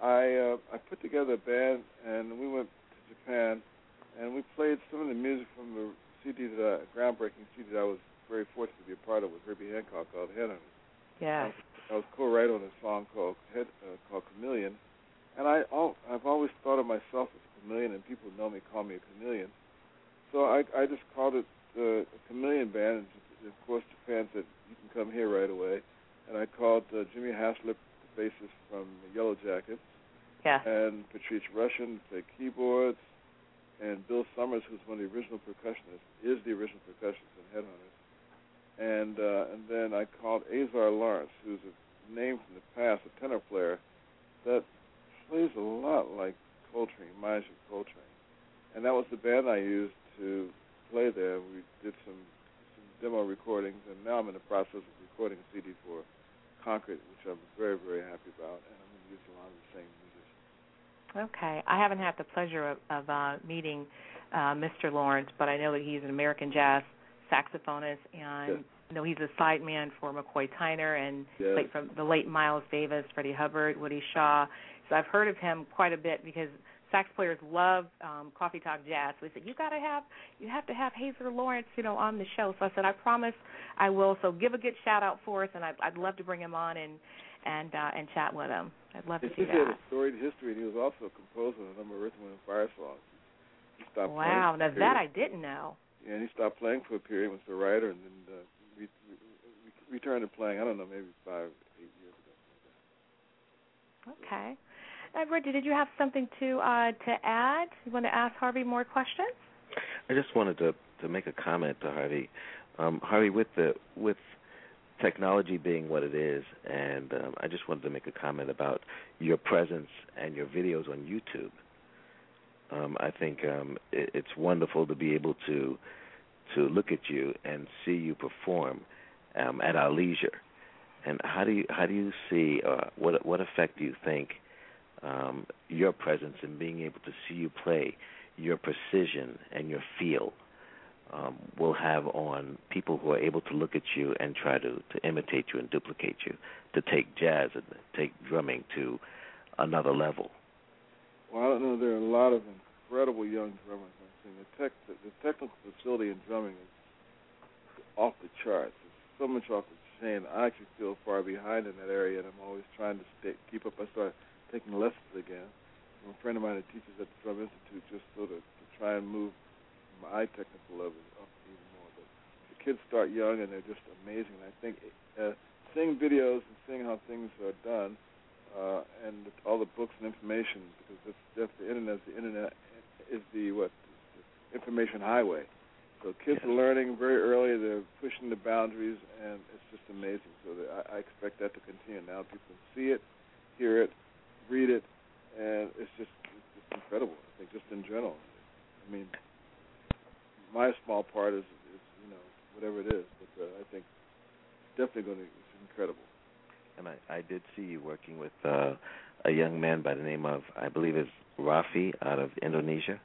I uh, I put together a band and we went to Japan and we played some of the music from the CD that I, groundbreaking CD that I was very fortunate to be a part of with Herbie Hancock called Headhunters. Yes. I was co-writer on a song called Head, uh, called Chameleon, and I al- I've always thought of myself as a chameleon, and people know me call me a chameleon. So I I just called it uh, Chameleon Band, and of course Japan said you can come here right away, and I called uh, Jimmy Haslip, the bassist from the Yellow Jackets, Yes. and Patrice Rushen played keyboards, and Bill Summers, who's one of the original percussionists, is the original percussionist in Headhunters. And uh, and then I called Azar Lawrence, who's a name from the past, a tenor player that plays a lot like Coltrane, reminds Coltrane. and that was the band I used to play there. We did some some demo recordings, and now I'm in the process of recording a CD for Concord, which I'm very very happy about, and I'm going to use a lot of the same musicians. Okay, I haven't had the pleasure of, of uh, meeting uh, Mr. Lawrence, but I know that he's an American jazz saxophonist, and Yes. you know he's a sideman for McCoy Tyner and Yes. like from the late Miles Davis, Freddie Hubbard, Woody Shaw. So I've heard of him quite a bit because sax players love um, Coffee Talk Jazz. So he said you got to have you have to have Azar Lawrence, you know, on the show. So I said I promise I will. So give a good shout out for us, and I'd, I'd love to bring him on and and uh, and chat with him. I'd love to It's see just he had that. a storied history, and he was also a composer of a number of rhythm and fire songs. He stopped Wow, playing now for that. I didn't know. Yeah, and he stopped playing for a period. Was a writer, and then uh, re- re- re- returned to playing. I don't know, maybe five, eight years ago. Okay. Uh, Reggie, did you have something to uh, to add? You want to ask Harvey more questions? I just wanted to to make a comment to Harvey. Um, Harvey, with the with technology being what it is, and um, I just wanted to make a comment about your presence and your videos on YouTube. Um, I think um, it, it's wonderful to be able to to look at you and see you perform um, at our leisure. And how do you how do you see uh, what what effect do you think um, your presence and being able to see you play, your precision and your feel um, will have on people who are able to look at you and try to, to imitate you and duplicate you, to take jazz and take drumming to another level. Well, I don't know. There are a lot of incredible young drummers. I've seen the tech, the, the technical facility in drumming is off the charts. It's so much off the chain. I actually feel far behind in that area, and I'm always trying to stay, keep up. I started taking lessons again. A friend of mine that teaches at the Drum Institute, just so to, to try and move my technical level up even more. But the kids start young, and they're just amazing. And I think uh, seeing videos and seeing how things are done uh, and all the books and information because that's, that's the internet. The internet is the what the information highway. So kids Yes. are learning very early. They're pushing the boundaries, and it's just amazing. So that I, I expect that to continue. Now people see it, hear it, read it, and it's just it's just incredible. I think just in general. I mean, my small part is, is you know whatever it is, but uh, I think it's definitely going to it's incredible. And I, I did see you working with uh, a young man by the name of, I believe it's Rafi out of Indonesia.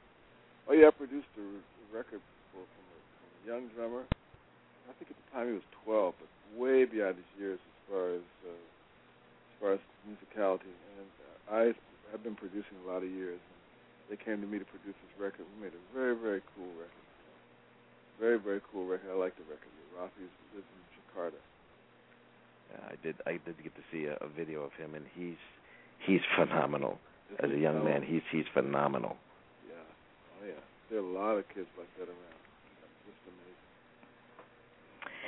Oh yeah, I produced a record for from a, from a young drummer. I think at the time he was 12, but way beyond his years as far as uh, as far as musicality. And uh, I have been producing a lot of years. And they came to me to produce this record. We made a very very cool record. Very very cool record. I like the record. Rafi lives in Jakarta. Uh, I did I did get to see a, a video of him, and he's he's phenomenal. This As a young man, he's he's phenomenal. Yeah. Oh yeah. There are a lot of kids like that around. Just amazing.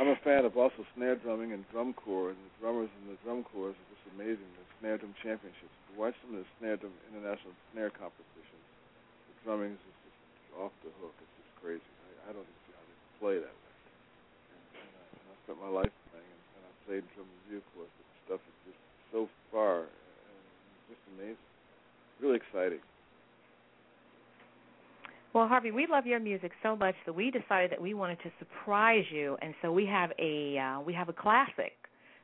I'm a fan of also snare drumming and drum corps, and the drummers in the drum corps are just amazing. The snare drum championships. You watch some of the snare drum international snare competitions, the drumming is just, off the hook. It's just crazy. I, I don't even see how they play that way. And, and, I, spent my life playing, and, and I played drum review course. But the stuff is just so far, and just amazing. Really exciting. Well, Harvey, we love your music so much that we decided that we wanted to surprise you, and so we have a uh, we have a classic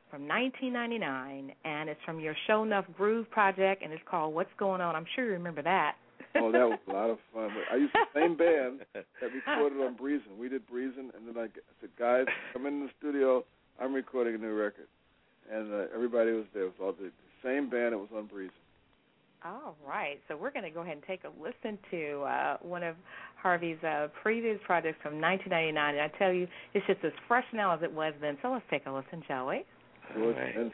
from 1999, and it's from your Show Enough Groove project, and it's called "What's Going On." I'm sure you remember that. Oh, that was a lot of fun. I used the same band that recorded on Breezin. We did Breezin, and then I said, guys, come in the studio. I'm recording a new record, and uh, everybody was there. It was all the, the same band that was on Breezin. All right, so we're going to go ahead and take a listen to uh, one of Harvey's uh, previous projects from 1999, and I tell you, it's just as fresh now as it was then. So let's take a listen, shall we? George All right.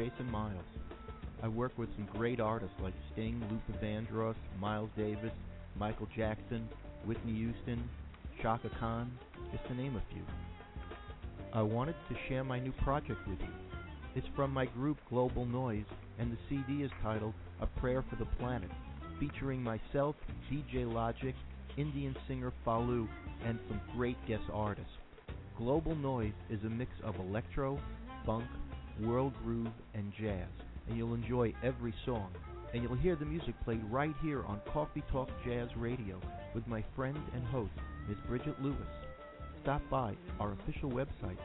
Jason Miles. I work with some great artists like Sting, Luther Vandross, Miles Davis, Michael Jackson, Whitney Houston, Chaka Khan, just to name a few. I wanted to share my new project with you. It's from my group Global Noise, and the CD is titled A Prayer for the Planet, featuring myself, DJ Logic, Indian singer Falu, and some great guest artists. Global Noise is a mix of electro, funk, world groove, and jazz, and you'll enjoy every song. And you'll hear the music played right here on Coffee Talk Jazz Radio with my friend and host, Ms. Bridget Lewis. Stop by our official website,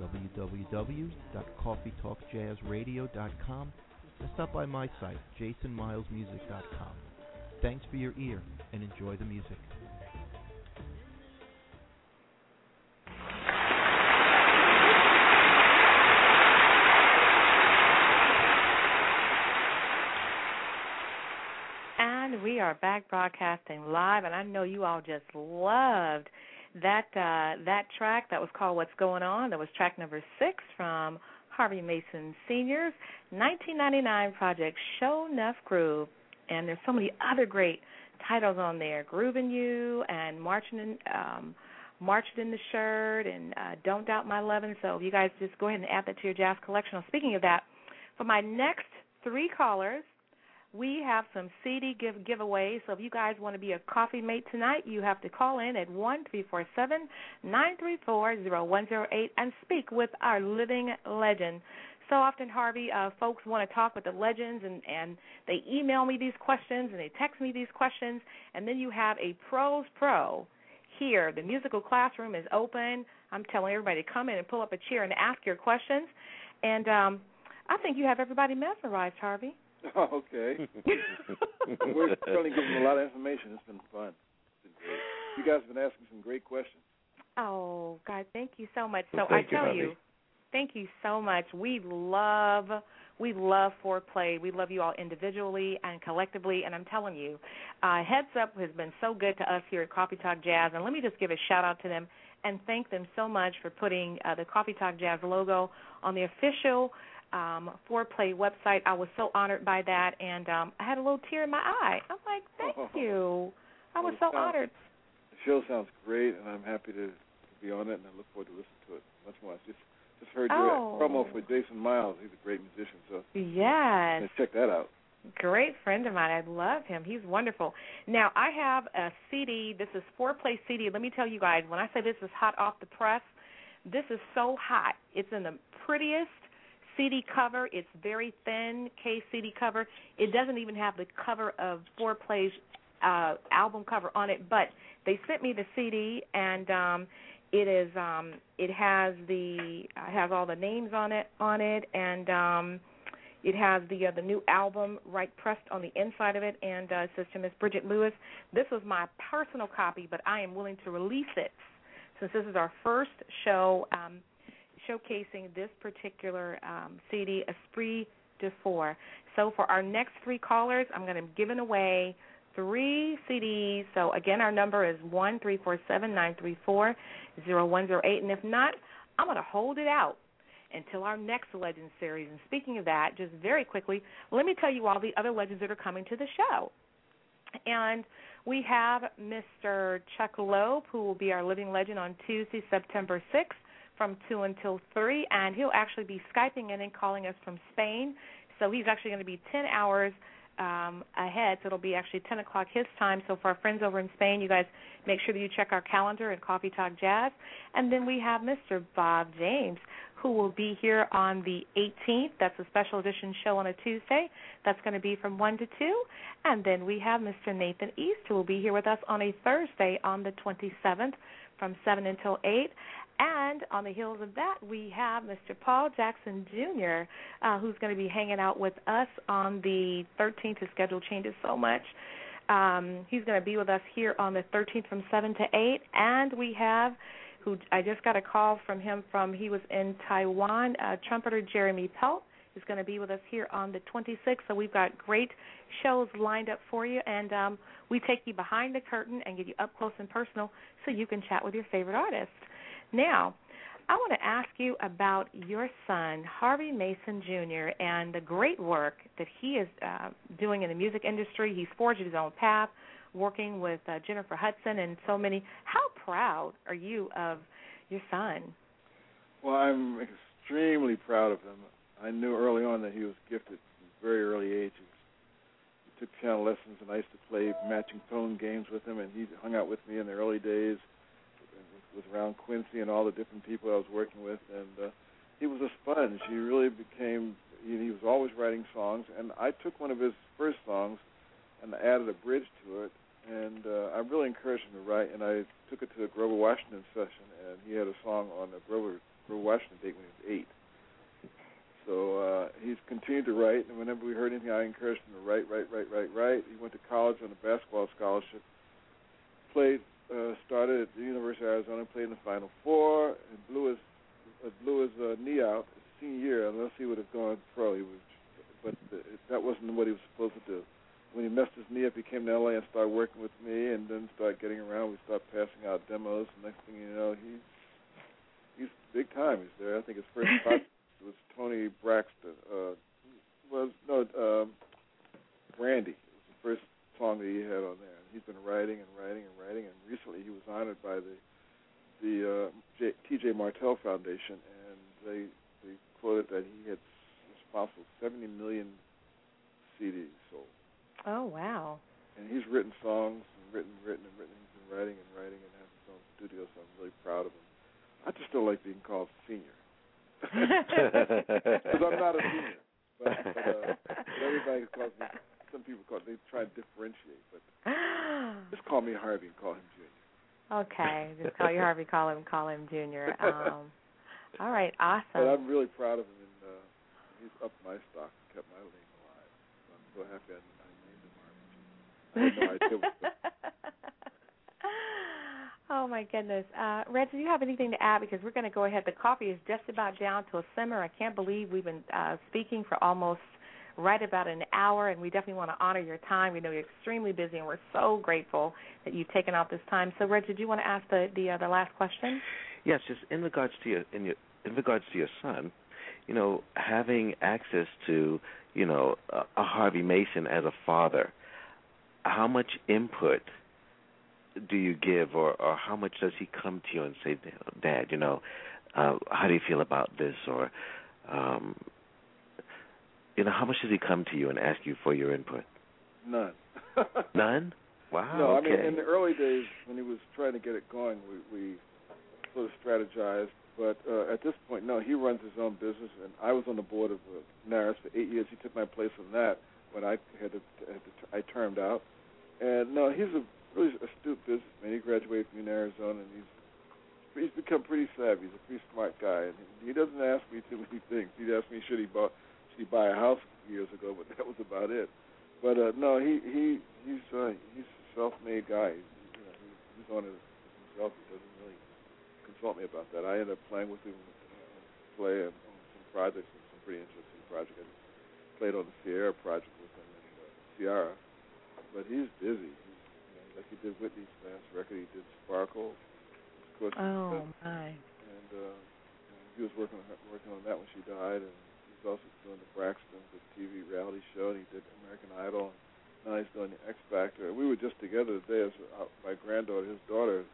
www.coffeetalkjazzradio.com, and stop by my site, jasonmilesmusic.com. Thanks for your ear, and enjoy the music. We are back broadcasting live, and I know you all just loved that uh, that track that was called "What's Going On." That was track number six from Harvey Mason Senior's 1999 project "Show Enough Groove," and there's so many other great titles on there: "Grooving You" and "Marching in." Um, in the shirt and uh, Don't Doubt My Lovin'. So you guys just go ahead and add that to your jazz collection. Speaking of that, for my next three callers, we have some CD give giveaways. So if you guys want to be a coffee mate tonight, you have to call in at one three four seven nine three four zero one zero eight and speak with our living legend. So often, Harvey, uh, folks want to talk with the legends, and and they email me these questions and they text me these questions, and then you have a pros pro here. The musical classroom is open. I'm telling everybody to come in and pull up a chair and ask your questions, and um, I think you have everybody mesmerized, Harvey. Oh, okay. We're certainly giving a lot of information. It's been fun. It's been great. You guys have been asking some great questions. Oh, God, thank you so much. So Well, I thank you, tell you, thank you so much. We love we love Fourplay. We love you all individually and collectively. And I'm telling you, uh, Heads Up has been so good to us here at Coffee Talk Jazz. And let me just give a shout out to them and thank them so much for putting uh, the Coffee Talk Jazz logo on the official um, Fourplay website. I was so honored by that, and um, I had a little tear in my eye. I'm like, thank you. I was so honored. The show sounds great, and I'm happy to, be on it, and I look forward to listening to it much more. I just just heard your Oh. promo for Jason Miles. He's a great musician, so Yes. let's check that out. Great friend of mine. I love him. He's wonderful. Now I have a CD. This is Fourplay CD. Let me tell you guys, when I say this is hot off the press, this is so hot. It's in the prettiest CD cover. It's very thin case CD cover. It doesn't even have the cover of Fourplay's uh album cover on it, but they sent me the CD and um it is um it has the has all the names on it on it and um it has the uh, the new album right pressed on the inside of it, and uh, it says to Miss Bridget Lewis, "This was my personal copy, but I am willing to release it since this is our first show um, showcasing this particular um, CD, Esprit de Four. So for our next three callers, I'm going to be giving away three CDs. So again, our number is one three four seven nine three four zero one zero eight, and if not, I'm going to hold it out until our next Legends series. And speaking of that, just very quickly, let me tell you all the other legends that are coming to the show. And we have Mr. Chuck Loeb, who will be our living legend on Tuesday, September 6th from 2 until 3, and he'll actually be Skyping in and calling us from Spain. So he's actually going to be 10 hours um, ahead, so it'll be actually 10 o'clock his time. So for our friends over in Spain, you guys make sure that you check our calendar at Coffee Talk Jazz. And then we have Mr. Bob James, who will be here on the 18th. That's a special edition show on a Tuesday. That's going to be from 1 to 2. And then we have Mr. Nathan East, who will be here with us on a Thursday on the 27th from 7 until 8. And on the heels of that, we have Mr. Paul Jackson Jr., uh, who's going to be hanging out with us on the 13th. His schedule changes so much. Um, he's going to be with us here on the 13th from 7 to 8. And we have, who I just got a call from him from, he was in Taiwan, uh, trumpeter Jeremy Pelt is going to be with us here on the 26th. So we've got great shows lined up for you. And um, we take you behind the curtain and get you up close and personal so you can chat with your favorite artist. Now, I want to ask you about your son, Harvey Mason Jr., and the great work that he is uh, doing in the music industry. He's forged his own path, working with uh, Jennifer Hudson and so many. How proud are you of your son? Well, I'm extremely proud of him. I knew early on that he was gifted from very early ages. He took piano lessons, and I used to play matching tone games with him, and he hung out with me in the early days was around Quincy and all the different people I was working with, and uh, he was a sponge. He really became. He, he was always writing songs, and I took one of his first songs and added a bridge to it, and uh, I really encouraged him to write. And I took it to a Grover Washington session, and he had a song on the Grover Grover Washington date when he was eight. So uh, he's continued to write, and whenever we heard anything, I encouraged him to write, write, write, write, write. He went to college on a basketball scholarship, played uh, started at the University of Arizona, played in the Final Four, and blew his uh, blew his uh, knee out his senior year. Unless he would have gone pro, he was, but uh, that wasn't what he was supposed to do. When he messed his knee up, he came to LA and started working with me, and then started getting around. We started passing out demos. And next thing you know, he's he's big time. He's there. I think his first project was Toni Braxton. Uh, was no um, Brandy. It was the first song that he had on there he's been writing and writing and writing, and recently he was honored by the the uh, J, T.J. Martell Foundation, and they they quoted that he had responsible 70 million CDs sold. Oh wow! And he's written songs and written, written, and written. He's been writing and writing and has his own studio, so I'm really proud of him. I just don't like being called senior because I'm not a senior. But, but, uh, but everybody calls me some people call it, they try to differentiate, but just call me Harvey and call him Junior. Okay, just call you Harvey. Call him. Call him Junior. Um, all right, awesome. But I'm really proud of him, and uh, he's up my stock and kept my name alive. So I'm so happy I, I named him Harvey. I had no idea. What Oh my goodness, uh, Red, do you have anything to add? Because we're going to go ahead. The coffee is just about down to a simmer. I can't believe we've been uh, speaking for almost right about an hour, and we definitely want to honor your time. We know you're extremely busy, and we're so grateful that you've taken out this time. So, Reg, did you want to ask the the, uh, the last question? Yes, just in regards to your in your in regards to your son, you know, having access to you know a, a Harvey Mason as a father, how much input do you give, or or how much does he come to you and say, Dad, you know, uh, how do you feel about this, or um, you know, how much does he come to you and ask you for your input? None. None? Wow. No, okay. I mean in the early days when he was trying to get it going, we, we sort of strategized. But uh, at this point, no, he runs his own business, and I was on the board of uh, NARAS for eight years. He took my place on that when I had to, had to I termed out. And no, he's a really astute businessman. He graduated from Arizona, and he's he's become pretty savvy. He's a pretty smart guy, and he doesn't ask me too many things. He'd ask me should he buy he buy a house years ago, but that was about it. But uh, no, he he he's uh, he's a self-made guy. He's, you know, he, he's on it himself. He doesn't really consult me about that. I end up playing with him, uh, play on some projects, some pretty interesting projects. I played on the Sierra project with him and uh, Ciara, but he's busy. He's, you know, like he did Whitney's last record. He did Sparkle. Of course, oh my! And uh, he was working on working on that when she died, and also doing the Braxton, the TV reality show. And he did American Idol. And now he's doing the X Factor. We were just together today. As uh, my granddaughter, his daughter, is,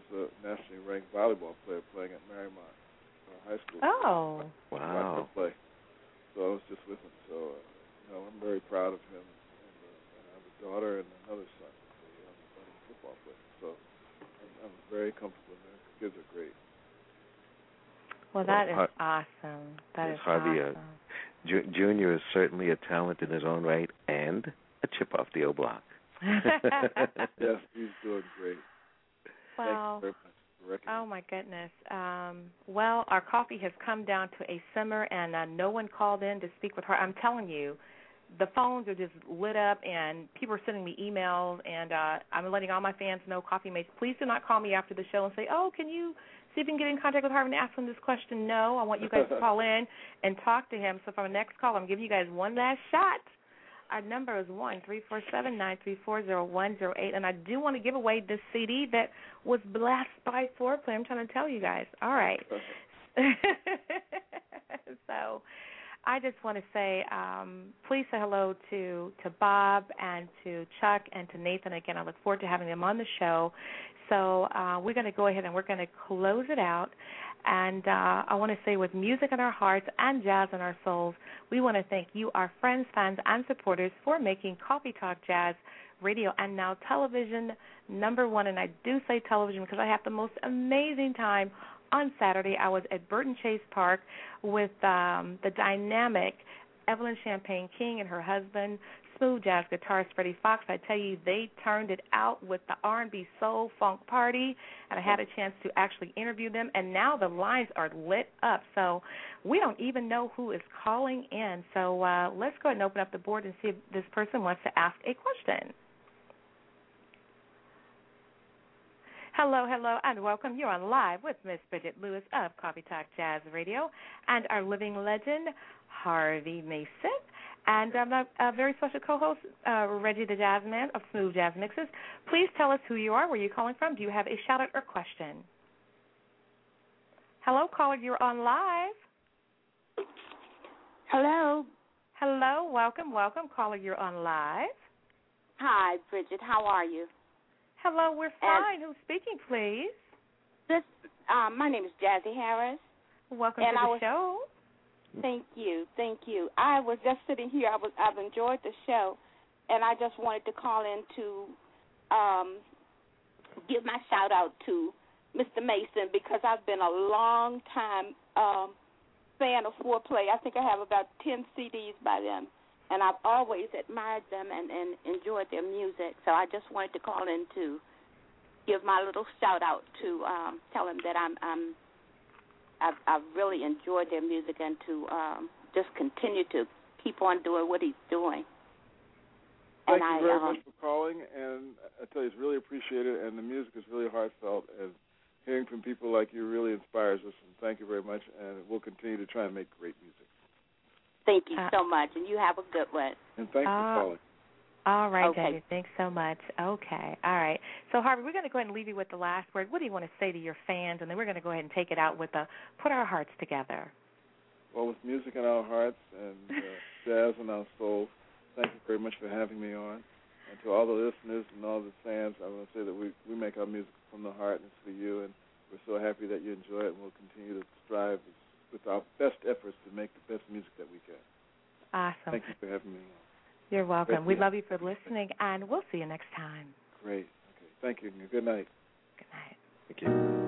is a nationally ranked volleyball player playing at Marymount uh, High School. Oh, wow! Play. So I was just with him. So uh, you know, I'm very proud of him. And, uh, and I have a daughter and another son, a young, young football player. So I'm, I'm very comfortable. The kids are great. Well, that is awesome. That is Harvey, awesome. Uh, Ju- Junior is certainly a talent in his own right and a chip off the old block. yes, he's doing great. Well, oh my goodness. Um, well, our coffee has come down to a simmer, and uh, no one called in to speak with her. I'm telling you, the phones are just lit up, and people are sending me emails, and uh, I'm letting all my fans know, coffee mates, please do not call me after the show and say, oh, can you see if you can get in contact with Harvey and ask him this question. No, I want you guys to call in and talk to him. So for our next call, I'm giving you guys one last shot Our number is one three four seven nine three four zero one zero eight, and I do want to give away this CD that was blessed by Fourplay. I'm trying to tell you guys. All right. so, I just want to say, um, please say hello to to Bob and to Chuck and to Nathan again. I look forward to having them on the show. So uh, we're going to go ahead and we're going to close it out. And uh, I want to say, with music in our hearts and jazz in our souls, we want to thank you, our friends, fans, and supporters, for making Coffee Talk Jazz radio and now television number one. And I do say television because I have the most amazing time on Saturday. I was at Burton Chase Park with um, the dynamic Evelyn Champagne King and her husband, smooth jazz guitarist Freddie Fox. I tell you, they turned it out with the R&B soul funk party, and I had a chance to actually interview them. And now the lines are lit up, so we don't even know who is calling in. So uh, let's go ahead and open up the board and see if this person wants to ask a question. Hello, hello, and welcome. You're on live with Miss Bridget Lewis of Coffee Talk Jazz Radio and our living legend, Harvey Mason and um, a, a very special co-host, uh, Reggie the Jazz Man of Smooth Jazz Mixes. Please tell us who you are, where you're calling from. Do you have a shout out or question? Hello, caller. You're on live. Hello. Hello. Welcome, welcome, caller. You're on live. Hi, Bridget. How are you? Hello. We're fine. And Who's speaking, please? This. Um, my name is Jazzy Harris. Welcome and to the was, show. Thank you, thank you. I was just sitting here. I was I've enjoyed the show, and I just wanted to call in to um, give my shout out to Mr. Mason because I've been a long time um, fan of Fourplay. I think I have about ten CDs by them, and I've always admired them and, and enjoyed their music. So I just wanted to call in to give my little shout out to um, tell them that I'm I'm I've, I've really enjoyed their music and to um, just continue to keep on doing what he's doing. Thank and you I, very um, much for calling, and I tell you, it's really appreciated, and the music is really heartfelt, and hearing from people like you really inspires us, and thank you very much, and we'll continue to try and make great music. Thank you Uh, so much, and you have a good one. And thanks Uh, for calling. All right, Okay. Debbie. Thanks so much. Okay. All right. So, Harvey, we're going to go ahead and leave you with the last word. What do you want to say to your fans? And then we're going to go ahead and take it out with a put our hearts together. Well, with music in our hearts and uh, jazz in our souls, thank you very much for having me on. And to all the listeners and all the fans, I want to say that we, we make our music from the heart and it's for you, and we're so happy that you enjoy it, and we'll continue to strive with our best efforts to make the best music that we can. Awesome. Thank you for having me. You're welcome. Thank We love you for listening, and we'll see you next time. Great. Okay. Thank you. Good night. Good night. Thank you.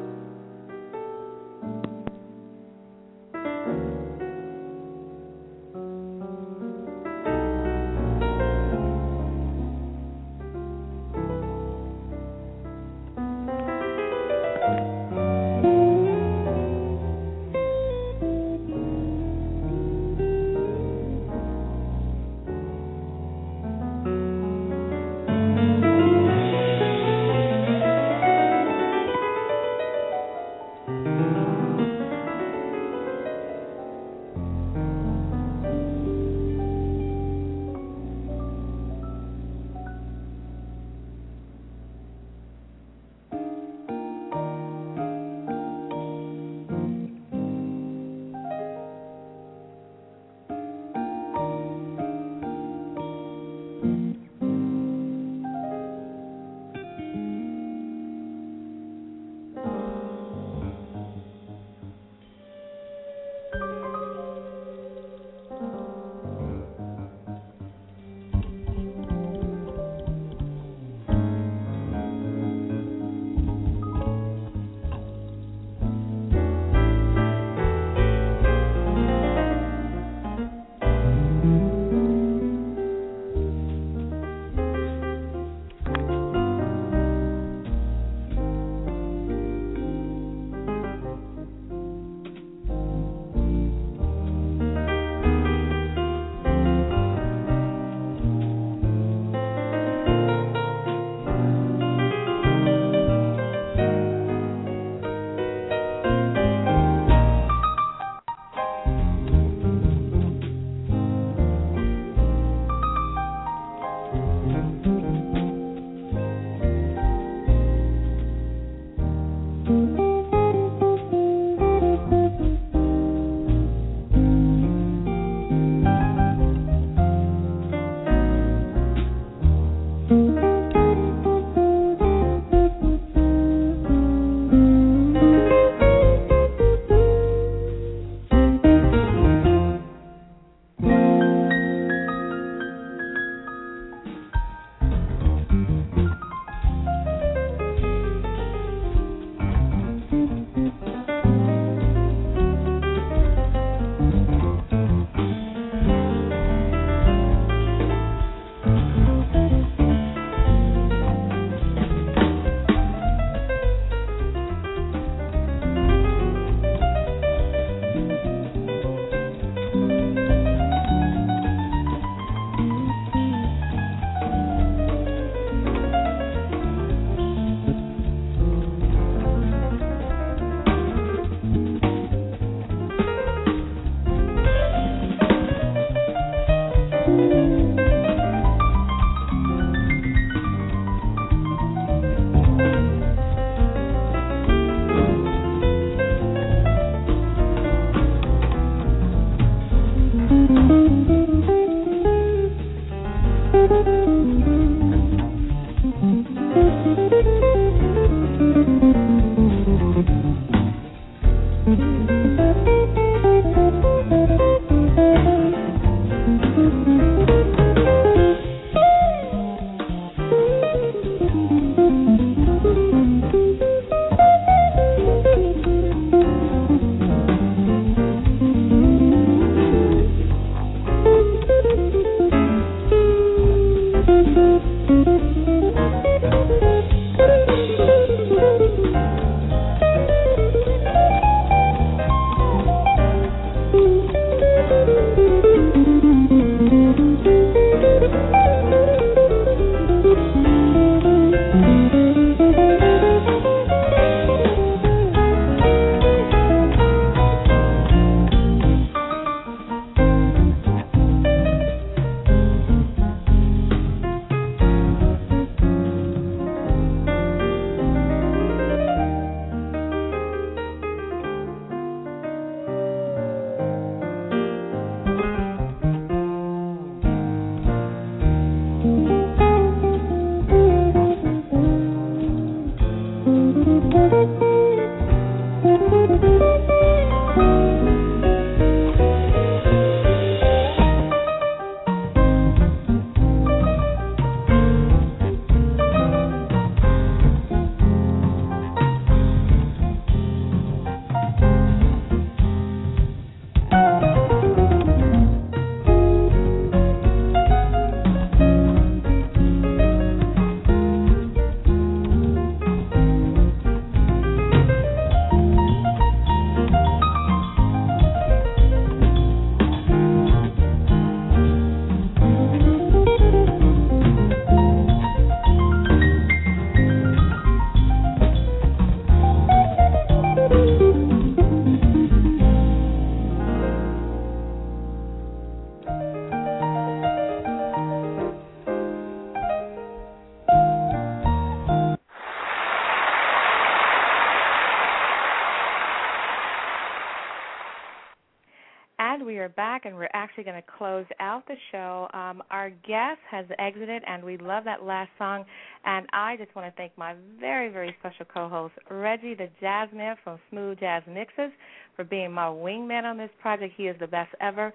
Actually going to close out the show. Um, our guest has exited, and we love that last song. And I just want to thank my very, very special co-host, Reggie the Jazz Jazzman from Smooth Jazz Mixes, for being my wingman on this project. He is the best ever.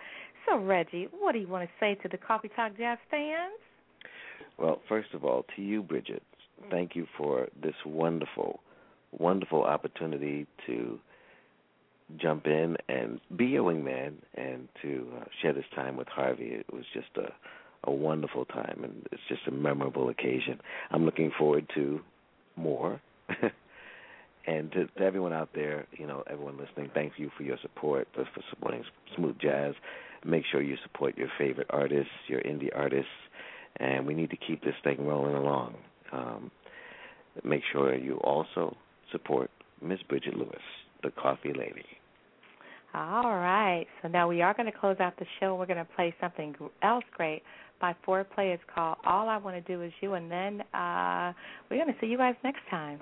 So, Reggie, what do you want to say to the Coffee Talk Jazz fans? Well, first of all, to you, Bridget, thank you for this wonderful, wonderful opportunity to jump in and be a wingman and to uh, share this time with Harvey. It was just a a wonderful time and it's just a memorable occasion. I'm looking forward to more. and to, to everyone out there, you know, everyone listening, thank you for your support, for, for supporting smooth jazz. Make sure you support your favorite artists, your indie artists, and we need to keep this thing rolling along. Um, make sure you also support Miss Bridget Lewis, the Coffee Lady. All right. So now we are going to close out the show. We're going to play something else great by Fourplay. It's called All I Want to Do Is You. And then uh, we're going to see you guys next time.